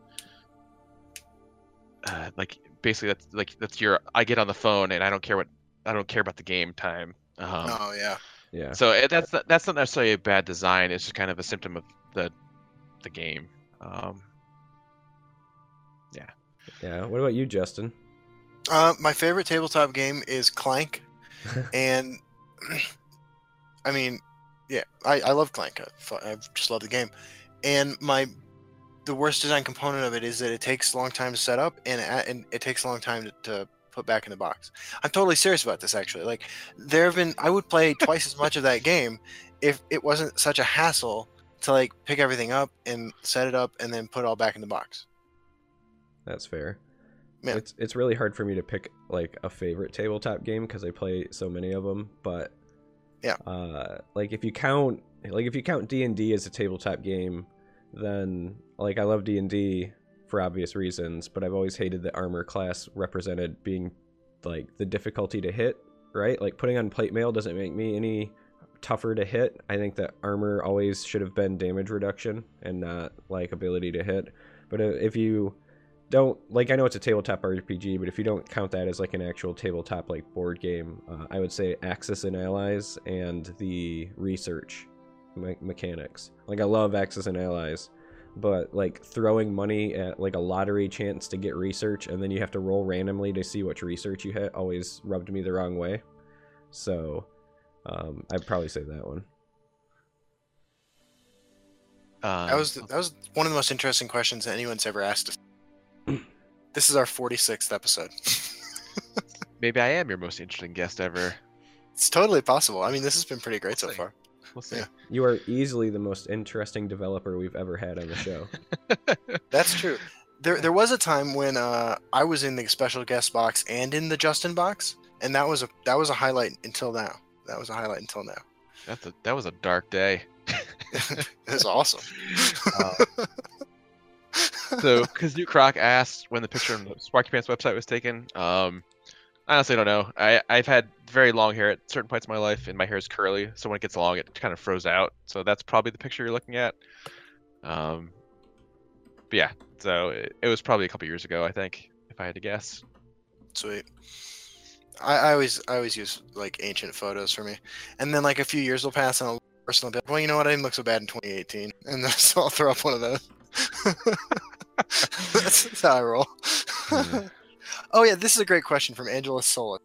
uh, like basically that's like that's your I get on the phone and I don't care what I don't care about the game time. Um, oh yeah. Yeah. So that's that's not necessarily a bad design. It's just kind of a symptom of the the game. Um, Yeah. What about you, Justin? Uh, my favorite tabletop game is Clank, and I mean, yeah, I, I love Clank. I, I just love the game, and my the worst design component of it is that it takes a long time to set up, and it, and it takes a long time to, to put back in the box. I'm totally serious about this. Actually, like there have been, I would play twice as much of that game if it wasn't such a hassle to like pick everything up and set it up and then put it all back in the box. That's fair. Yeah. It's it's really hard for me to pick like a favorite tabletop game because I play so many of them. But Yeah. uh, like if you count like if you count D and D as a tabletop game, then like I love D and D for obvious reasons. But I've always hated the armor class represented being like the difficulty to hit. Right, like putting on plate mail doesn't make me any tougher to hit. I think that armor always should have been damage reduction and not like ability to hit. But if you don't like I know it's a tabletop RPG, but if you don't count that as like an actual tabletop like board game, uh, I would say Axis and Allies and the research me- mechanics. Like I love Axis and Allies, but like throwing money at like a lottery chance to get research and then you have to roll randomly to see which research you hit always rubbed me the wrong way. So um, I'd probably say that one. um, That was that was one of the most interesting questions that anyone's ever asked us. This is our 46th episode. maybe I am your most interesting guest ever. it's totally possible. I mean, this has been pretty great so We'll see. far. We'll see. Yeah. You are easily the most interesting developer we've ever had on the show. That's true. There there was a time when uh, I was in the special guest box and in the Justin box, and that was a that was a highlight until now. That was a highlight until now. That's a, that was a dark day. it was awesome. Uh, so, because New Croc asked when the picture on the Sparkypants website was taken, um, I honestly don't know. I I've had very long hair at certain points of my life, and my hair is curly. So when it gets long, it kind of froze out. So that's probably the picture you're looking at. Um, but yeah, so it, it was probably a couple years ago, I think, if I had to guess. Sweet. I, I always I always use like ancient photos for me, and then like a few years will pass and I'll personally be like, well, you know what? I didn't look so bad in 2018, and then so I'll throw up one of those. that's, how I roll. Yeah. oh yeah, this is a great question from Angela Sola.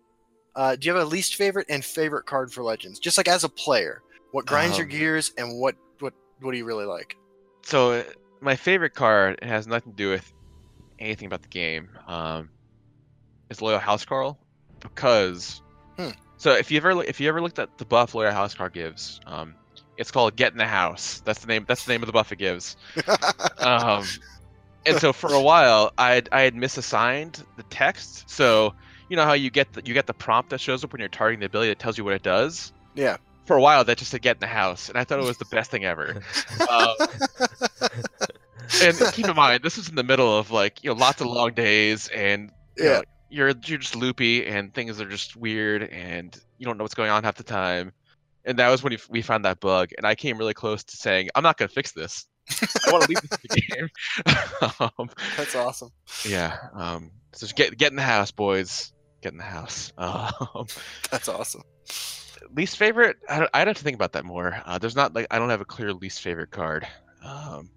Uh, do you have a least favorite and favorite card for Legends? Just like as a player, what grinds your Um, gears and what what what do you really like? So uh, my favorite card it has nothing to do with anything about the game. Um, is Loyal Housecarl because Hmm. so if you ever if you ever looked at the buff Loyal Housecarl gives, um, it's called Get in the House. That's the name. That's the name of the buff it gives. Um, and so for a while, I had, I had misassigned the text. So you know how you get the, you get the prompt that shows up when you're targeting the ability that tells you what it does. yeah. For a while, that just said Get in the House, and I thought it was the best thing ever. Um, and keep in mind, this is in the middle of like you know lots of long days, and you Yeah. know, you're you're just loopy, and things are just weird, and you don't know what's going on half the time. And that was when we- we found that bug, and I came really close to saying, "I'm not gonna fix this. I want to leave this the game." um, That's awesome. yeah. Um, so just get get in the house, boys. Get in the house. Um, That's awesome. least favorite? I don't, I'd have to think about that more. Uh, there's not like I don't have a clear least favorite card. Um,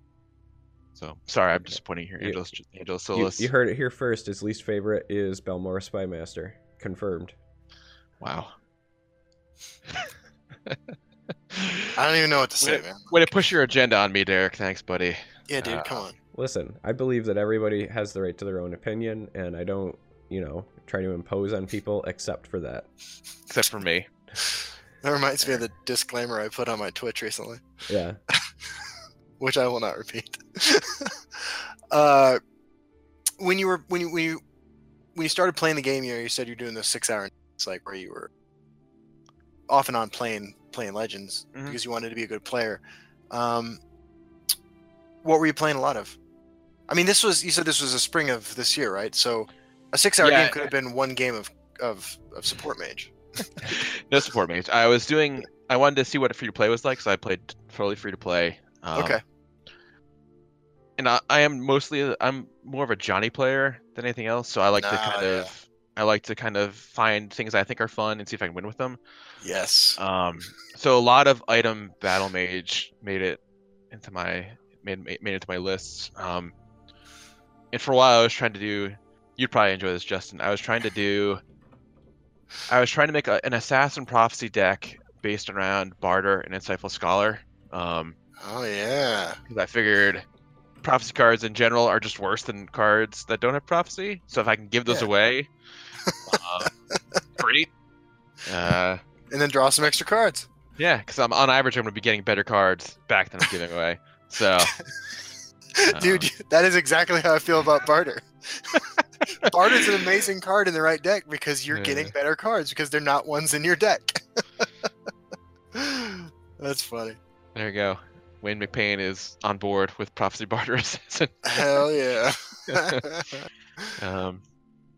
so sorry, I'm disappointing here, You- Angela. Angela You, you heard it here first. His least favorite is Balmora Spymaster. Confirmed. Wow. I don't even know what to say, Wait. man. Way to push your agenda on me, Derek. Thanks, buddy. Yeah, dude, Uh, come on. Listen, I believe that everybody has the right to their own opinion, and I don't, you know, try to impose on people except for that. Except for me. That reminds me of the disclaimer I put on my Twitch recently, Yeah. which I will not repeat. uh, when you were when you when you when you started playing the game, you know, you said you're doing the six hour. It's like where you were off and on playing playing Legends Mhm. because you wanted to be a good player. Um, what were you playing a lot of? I mean, this was you said this was a spring of this year, right? So a six hour Yeah. game could have been one game of of, of support mage. no support mage. I was doing. I wanted to see what a free to play was like, so I played fully free to play. Um, okay. And I, I am mostly. I'm more of a Johnny player than anything else. So I like to Ah, kind yeah. of. I like to kind of find things I think are fun and see if I can win with them. Yes. Um, so a lot of item battle mage made it into my made made it into my lists. Um, and for a while I was trying to do. You'd probably enjoy this, Justin. I was trying to do. I was trying to make a, an assassin prophecy deck based around barter and insightful scholar. Um, Oh yeah. because I figured prophecy cards in general are just worse than cards that don't have prophecy. So if I can give those Yeah. away, uh, great. Uh, And then draw some extra cards. yeah, because I'm on average, I'm going to be getting better cards back than I'm giving away. So Dude, that is exactly how I feel about barter. Barter's an amazing card in the right deck because you're getting better cards because they're not ones in your deck. That's funny. there you go. Wayne McPain is on board with prophecy barter assassin. Hell yeah. Um,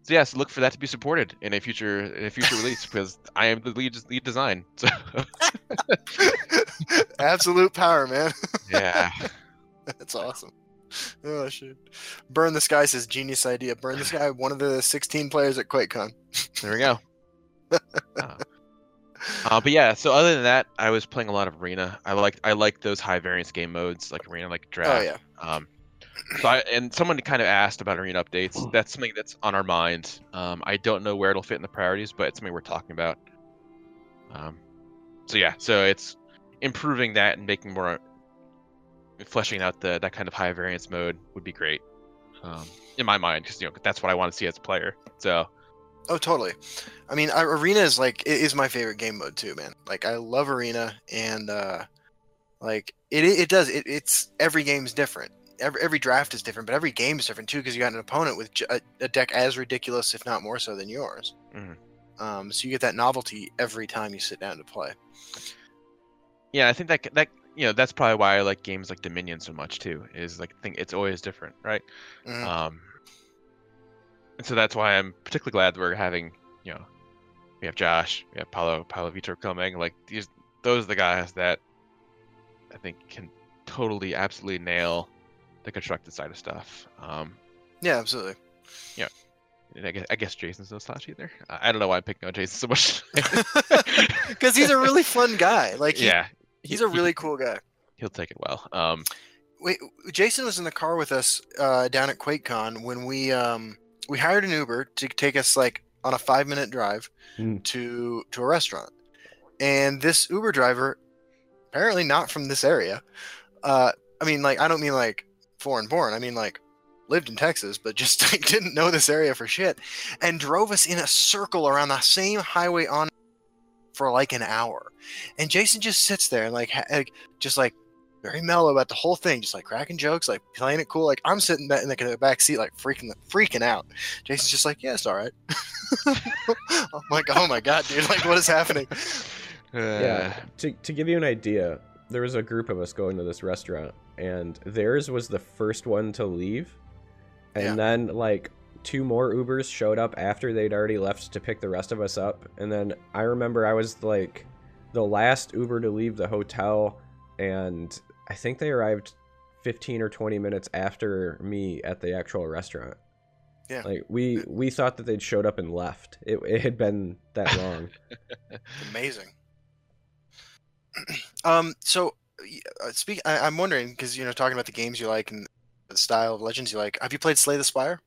so yeah, so look for that to be supported in a future in a future release because I am the lead lead design. So Absolute power, man. yeah, That's awesome. Oh shit. Burn the Sky says genius idea. Burn the Sky, one of the 16 players at QuakeCon. there we go. Uh, uh, but yeah, so other than that, I was playing a lot of arena. I like I like those high variance game modes like arena, like draft. Oh yeah. Um, so I, and someone kind of asked about arena updates. That's something that's on our mind. Um, I don't know where it'll fit in the priorities, but it's something we're talking about. Um, so yeah, so it's improving that and making more, fleshing out the that kind of high variance mode would be great. Um, in my mind, because you know that's what I want to see as a player. So Oh, totally. I mean, arena is like it is my favorite game mode too, man. Like I love arena, and uh, like it it does it, it's every game's different. Every every draft is different, but every game is different too because you got an opponent with a deck as ridiculous, if not more so, than yours. Mhm. Um, so you get that novelty every time you sit down to play. yeah, I think that that you know that's probably why I like games like Dominion so much too. Is like think it's always different, right? Mhm. Um, and so that's why I'm particularly glad that we're having, you know, we have Josh, we have Paulo, Paulo Vitor coming. Like these, those are the guys that I think can totally, absolutely nail the constructed side of stuff. Um, Yeah, absolutely. Yeah. And I guess, I guess Jason's no slouch either. I don't know why I'm picking on Jason so much. Because he's a really fun guy. Like he- yeah, he's a really he, cool guy. he'll take it well. Um, Wait, Jason was in the car with us uh, down at QuakeCon when we um, we hired an Uber to take us like on a five minute drive Mm. to to a restaurant, and this Uber driver, apparently not from this area. Uh, I mean, like I don't mean like foreign born. I mean like lived in Texas, but just like, didn't know this area for shit, and drove us in a circle around the same highway on for like an hour. And Jason just sits there and like, ha- like just like very mellow about the whole thing, just like cracking jokes, like playing it cool. Like I'm sitting back in the, back seat, like freaking freaking out. Jason's just like, yeah, it's all right. I'm like, oh my god, dude, like what is happening? Yeah. To, to give you an idea, there was a group of us going to this restaurant, and theirs was the first one to leave. And Yeah. then, like, two more Ubers showed up after they'd already left to pick the rest of us up. And then I remember I was, like, the last Uber to leave the hotel, and I think they arrived 15 or 20 minutes after me at the actual restaurant. Yeah. Like, we, we thought that they'd showed up and left. It, it had been that long. Amazing. um, so uh, speak. I, I'm wondering because you know talking about the games you like and the style of legends you like. Have you played Slay the Spire?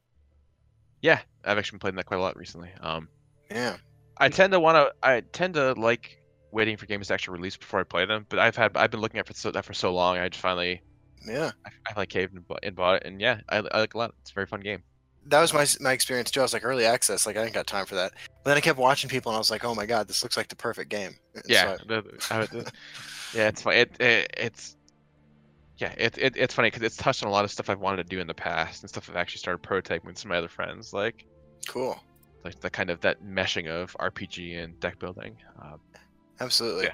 yeah, I've actually been playing that quite a lot recently. Um, Yeah. I tend to want to. I tend to like waiting for games to actually release before I play them. But I've had I've been looking at for so, that for so long. I just finally Yeah. I, I like caved and bought, and bought it, and yeah, I, I like a lot. It's a very fun game. That was my my experience too. I was like early access, like I didn't got time for that. But then I kept watching people, and I was like, oh my god, this looks like the perfect game. And so Yeah, I- the- I would- yeah, it's fun. It, it it's yeah, it, it it's funny because it's touched on a lot of stuff I've wanted to do in the past and stuff I've actually started prototyping with some of my other friends. Like, Cool. like the kind of that meshing of RPG and deck building. Um, Absolutely. Yeah.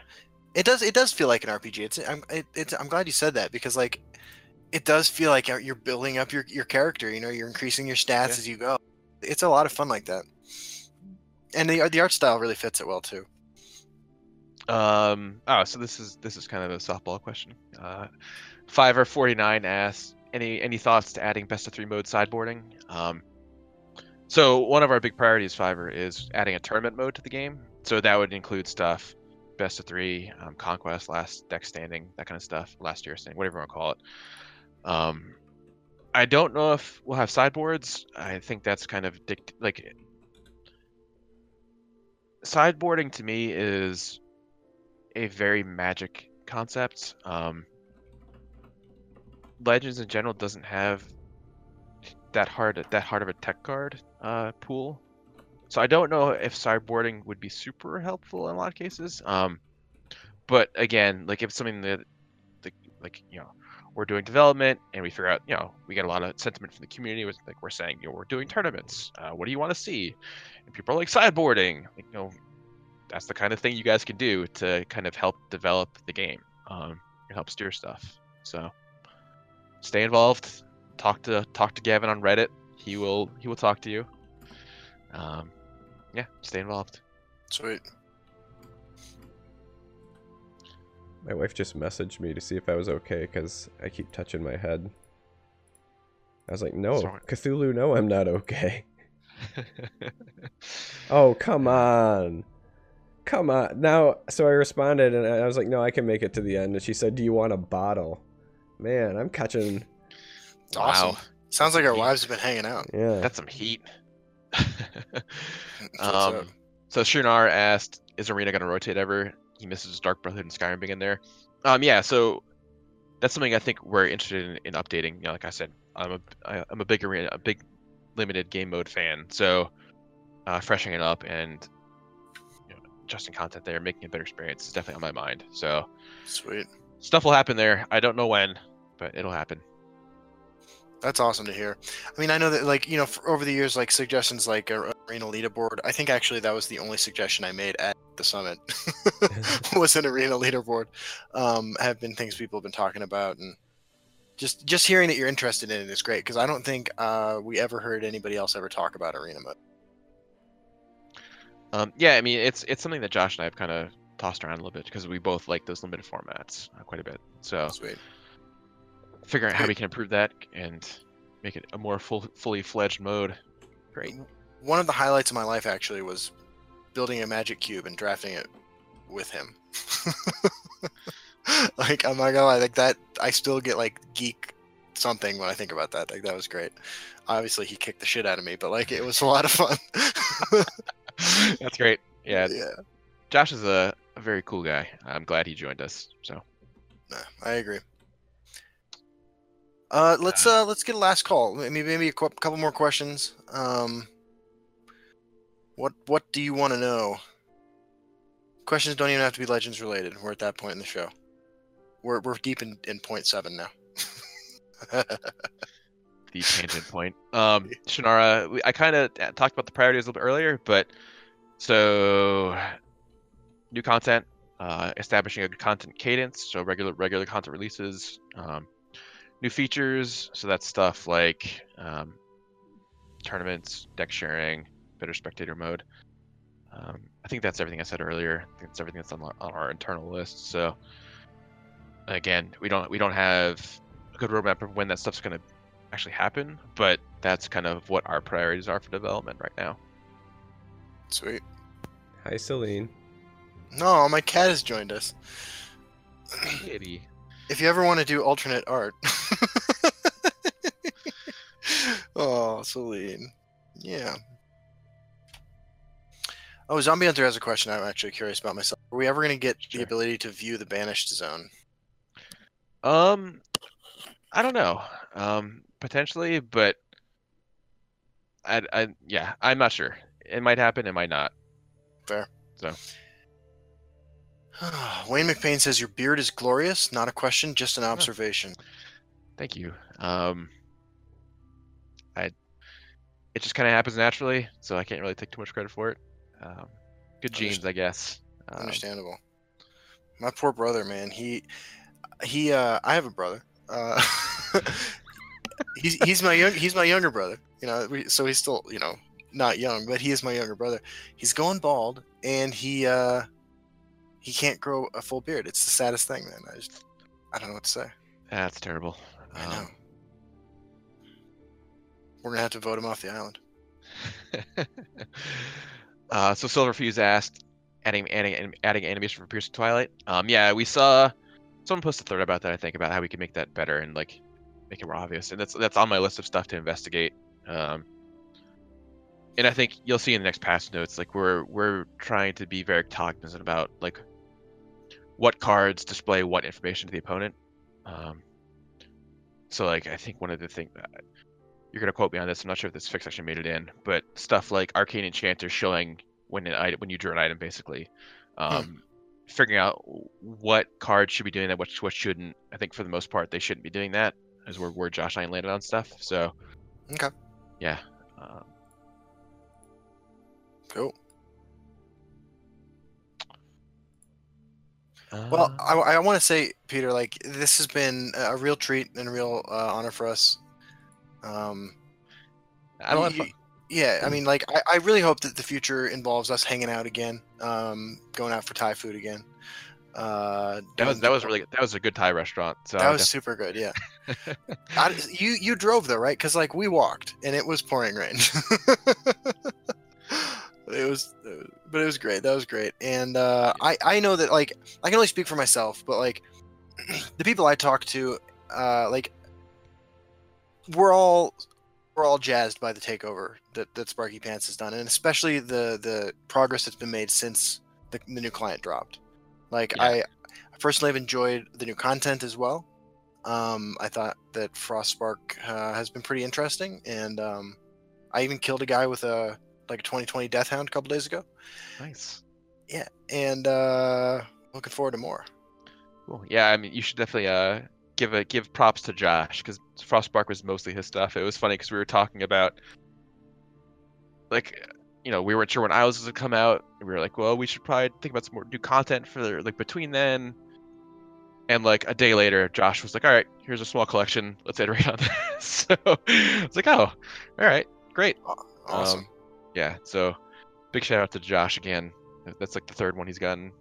It does. It does feel like an RPG. It's. I'm. It, it's. I'm glad you said that because like, it does feel like you're- building up your your character. You know, you're increasing your stats Yeah. as you go. It's a lot of fun like that. And the the art style really fits it well too. Um. Oh, so this is this is kind of a softball question. Uh, Fiverr forty nine asks any any thoughts to adding best of three mode sideboarding. Um. So one of our big priorities, Fiverr, is adding a tournament mode to the game. So that would include stuff, best of three, um, conquest, last deck standing, that kind of stuff, last year standing, whatever you want to call it. Um, I don't know if we'll have sideboards. I think that's kind of dict- like sideboarding to me is a very magic concept. Um, Legends in general doesn't have that hard that hard of a tech card uh, pool, so I don't know if sideboarding would be super helpful in a lot of cases. Um, but again, like if something that, the, like you know, we're doing development and we figure out, you know, we get a lot of sentiment from the community with like we're saying, you know, we're doing tournaments. Uh, what do you want to see? And people are like sideboarding. Like, you know, that's the kind of thing you guys can do to kind of help develop the game um, help steer stuff. So stay involved. Talk to talk to Gavin on Reddit. He will he will talk to you. Um, yeah, stay involved. Sweet. My wife just messaged me to see if I was okay because I keep touching my head. I was like, no, Sorry. Cthulhu, no, I'm not okay. Oh, come on. Come on. Now, so I responded and I was like, no, I can make it to the end. And she said, do you want a bottle? Man, I'm catching. Awesome. Wow. Sounds like our wives have been hanging out. Yeah. That's some heat. That's what's up. um, so Shunar asked, "Is Arena going to rotate ever?" He misses Dark Brotherhood and Skyrim being in there. Um, yeah. So that's something I think we're interested in, in updating. You know, like I said, I'm a I, I'm a big arena, a big limited game mode fan. So uh, freshening it up and you know, adjusting content there, making a better experience is definitely on my mind. So Sweet. stuff will happen there. I don't know when, but it'll happen. That's awesome to hear. I mean, I know that like you know for, over the years, like suggestions like a arena leaderboard. I think actually that was the only suggestion I made at the summit was an arena leaderboard. Um, have been things people have been talking about, and just just hearing that you're interested in it is great because I don't think uh, we ever heard anybody else ever talk about arena mode. Um, yeah, I mean, it's it's something that Josh and I have kind of tossed around a little bit because we both like those limited formats uh, quite a bit. So Sweet. Figuring out how we can improve that and make it a more full, fully fledged mode. Great. One of the highlights of my life actually was building a magic cube and drafting it with him. like I'm not gonna lie, like that I still get like geek something when I think about that. Like that was great. Obviously he kicked the shit out of me, but like it was a lot of fun. That's great. Yeah, yeah, Josh is a, a very cool guy. I'm glad he joined us. So nah, I agree. Uh, let's uh let's get a last call. Maybe maybe a cou- couple more questions. Um, what what do you want to know? Questions don't even have to be legends related. We're at that point in the show. We're we're deep in in point seven now. the tangent point. Um, Shannara, we, I kind of talked about the priorities a little bit earlier, but so new content, uh, establishing a content cadence, so regular regular content releases, um, new features, so that's stuff like um, tournaments, deck sharing, better spectator mode. Um, I think that's everything I said earlier. I think that's everything that's on our, on our internal list. So again, we don't we don't have a good roadmap of when that stuff's going to actually happen, but that's kind of what our priorities are for development right now. Sweet. Hi, Celine. No, my cat has joined us. Kitty. If you ever want to do alternate art. oh, Celine. Yeah. Oh, Zombie Hunter has a question I'm actually curious about myself. Are we ever going to get the ability to view the banished zone? Um, I don't know. Um, potentially, but I, I, yeah, I'm not sure. It might happen. It might not. Fair. So. Wayne McPain says your beard is glorious. Not a question, just an observation. Thank you. Um, I, it just kind of happens naturally, so I can't really take too much credit for it. Um, good genes, I guess. Um, Understandable. My poor brother, man. He he. Uh, I have a brother. Uh, he's he's my young he's my younger brother. You know, we, so he's still you know not young, but he is my younger brother. He's going bald, and he uh he can't grow a full beard. It's the saddest thing, Then I just I don't know what to say. that's terrible. I know. Um, We're gonna have to vote him off the island. uh, so Silverfuse asked, adding adding adding animation for Pierce Twilight. Um, yeah, we saw someone post a thread about that. I think about how we can make that better and like make it more obvious. And that's that's on my list of stuff to investigate. Um, and I think you'll see in the next patch notes, like we're we're trying to be very cognizant about like what cards display what information to the opponent. Um, so like I think one of the things you're gonna quote me on this. I'm not sure if this fix actually made it in, but stuff like Arcane Enchanter showing when an item when you drew an item, basically, um, figuring out what cards should be doing that, what what shouldn't. I think for the most part they shouldn't be doing that, is where where Josh and I landed on stuff. So Okay. yeah, um, Cool. Well, uh, I, I want to say, Peter, like this has been a real treat and a real uh, honor for us. Um, I don't have. Yeah, I mean, like I, I really hope that the future involves us hanging out again, um, going out for Thai food again. Uh, That was that was really that was a good Thai restaurant. So that was super good. Yeah, I, you you drove though, right? Because like we walked and it was pouring rain. it was, but it was great. That was great. And uh, I I know that like I can only speak for myself, but like the people I talk to, uh, like we're all we're all jazzed by the takeover that, that Sparkypants has done, and especially the the progress that's been made since the, the new client dropped. Like Yeah. I, I personally have enjoyed the new content as well. Um, I thought that Frostspark uh, has been pretty interesting, and um, I even killed a guy with a like a 2020 Death Hound a couple days ago. nice. Yeah, and uh, looking forward to more. Cool. Yeah, I mean, you should definitely uh give a give props to Josh because Frostspark was mostly his stuff. It was funny because we were talking about like you know we weren't sure when Isles was gonna come out. We were like, well, we should probably think about some more new content for like between then. And like a day later, Josh was like, "All right, here's a small collection. Let's iterate on this." so it's like, "Oh, all right, great." Awesome. Um, yeah, so big shout out to Josh again. That's like the third one he's gotten.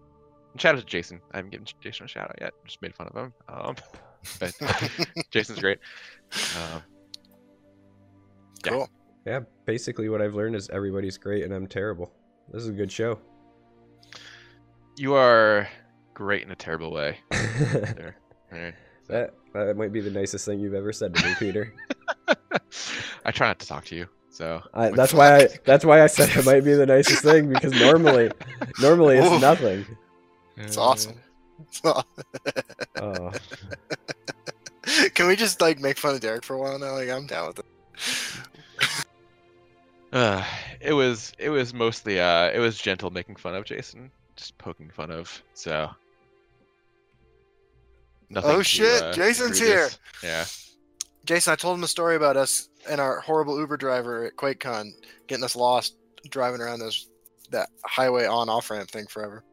And shout out to Jason. I haven't given Jason a shout out yet. Just made fun of him. Um, but Jason's great. Um, yeah. cool. Yeah, basically what I've learned is everybody's great and I'm terrible. This is a good show. you are great in a terrible way. There. Alright. that that might be the nicest thing you've ever said to me, Peter. I try not to talk to you, so I, Like, that's why I that's why I said it might be the nicest thing because normally normally it's Oof. nothing. It's awesome. Oh, Can we just like make fun of Derek for a while now? Like I'm down with it. Uh, it was it was mostly uh it was gentle making fun of Jason, just poking fun of. So. Nothing Oh, too, shit, uh, Jason's egregious. Yeah. Jason, I told him a story about us and our horrible Uber driver at QuakeCon getting us lost driving around those that highway on off ramp thing forever.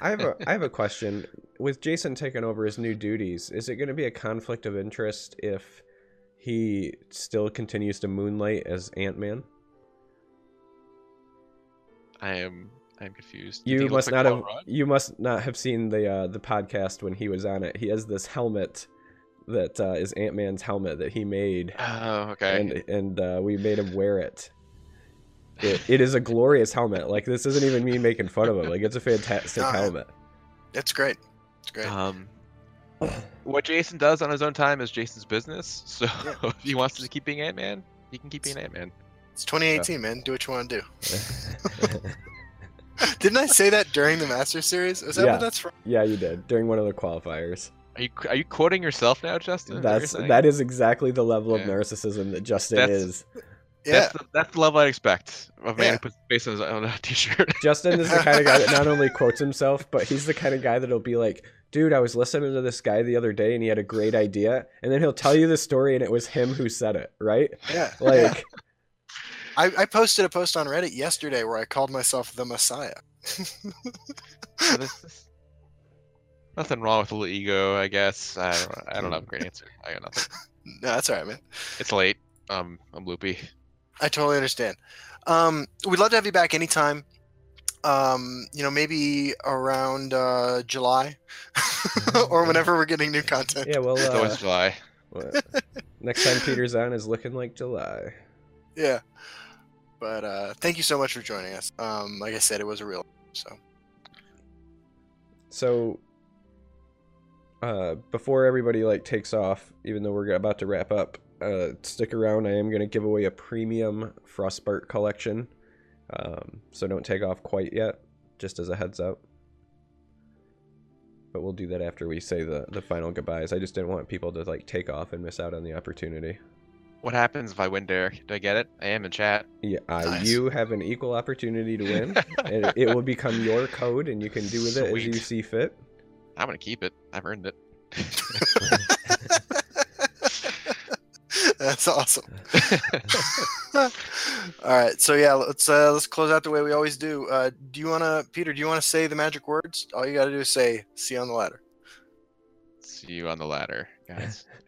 I have a I have a question. With Jason taking over his new duties, is it going to be a conflict of interest if he still continues to moonlight as Ant Man? I am I am confused. You think it looks must like not have Rudd? you must not have seen the uh, the podcast when he was on it. He has this helmet that uh, is Ant Man's helmet that he made, Oh, okay. and and uh, we made him wear it. it. It is a glorious helmet. Like this isn't even me making fun of him. Like it's a fantastic yeah. helmet. It's great. It's great. Um, what Jason does on his own time is Jason's business. So Yeah. if he wants to keep being Ant Man, he can keep being Ant Man. It's 2018, man. Do what you want to do. Didn't I say that during the Master Series? Is that Yeah. what that's from? yeah, you did during one of the qualifiers. Are you are you quoting yourself now, Justin? Is that what That's that is exactly the level of narcissism that Justin That's- is. Yeah. That's the, that's the level I'd expect of a man Yeah. who puts face on his on a t-shirt. Justin is the kind of guy that not only quotes himself, but he's the kind of guy that'll be like, "Dude, I was listening to this guy the other day, and he had a great idea," and then he'll tell you the story, and it was him who said it, right? yeah. Like, I, I posted a post on Reddit yesterday where I called myself the Messiah. So this- this- nothing wrong with a little ego, I guess. I don't, I don't have a great answer. I got nothing. no, that's all right, man. It's late. Um, I'm loopy. I totally understand. Um, we'd love to have you back anytime. Um, you know, maybe around uh, July or whenever we're getting new content. Yeah, well, It's always uh, July. well, next time Peter's on is looking like July. Yeah. But uh, thank you so much for joining us. Um, like I said, it was a real. So So, uh, before everybody like takes off, even though we're about to wrap up, uh, stick around. I am going to give away a premium Frostspark collection. Um, so don't take off quite yet, just as a heads up. But we'll do that after we say the the final goodbyes. I just didn't want people to like take off and miss out on the opportunity. What happens if I win, Derek? Do I get it? I am in chat. Yeah, uh, Nice. you have an equal opportunity to win, and it will become your code, and you can do with it as you see fit. I'm gonna keep it. I've earned it. that's awesome. All right, so yeah, let's uh, let's close out the way we always do. Uh, do you want to, Peter? Do you want to say the magic words? All you got to do is say "see you on the ladder." See you on the ladder, guys.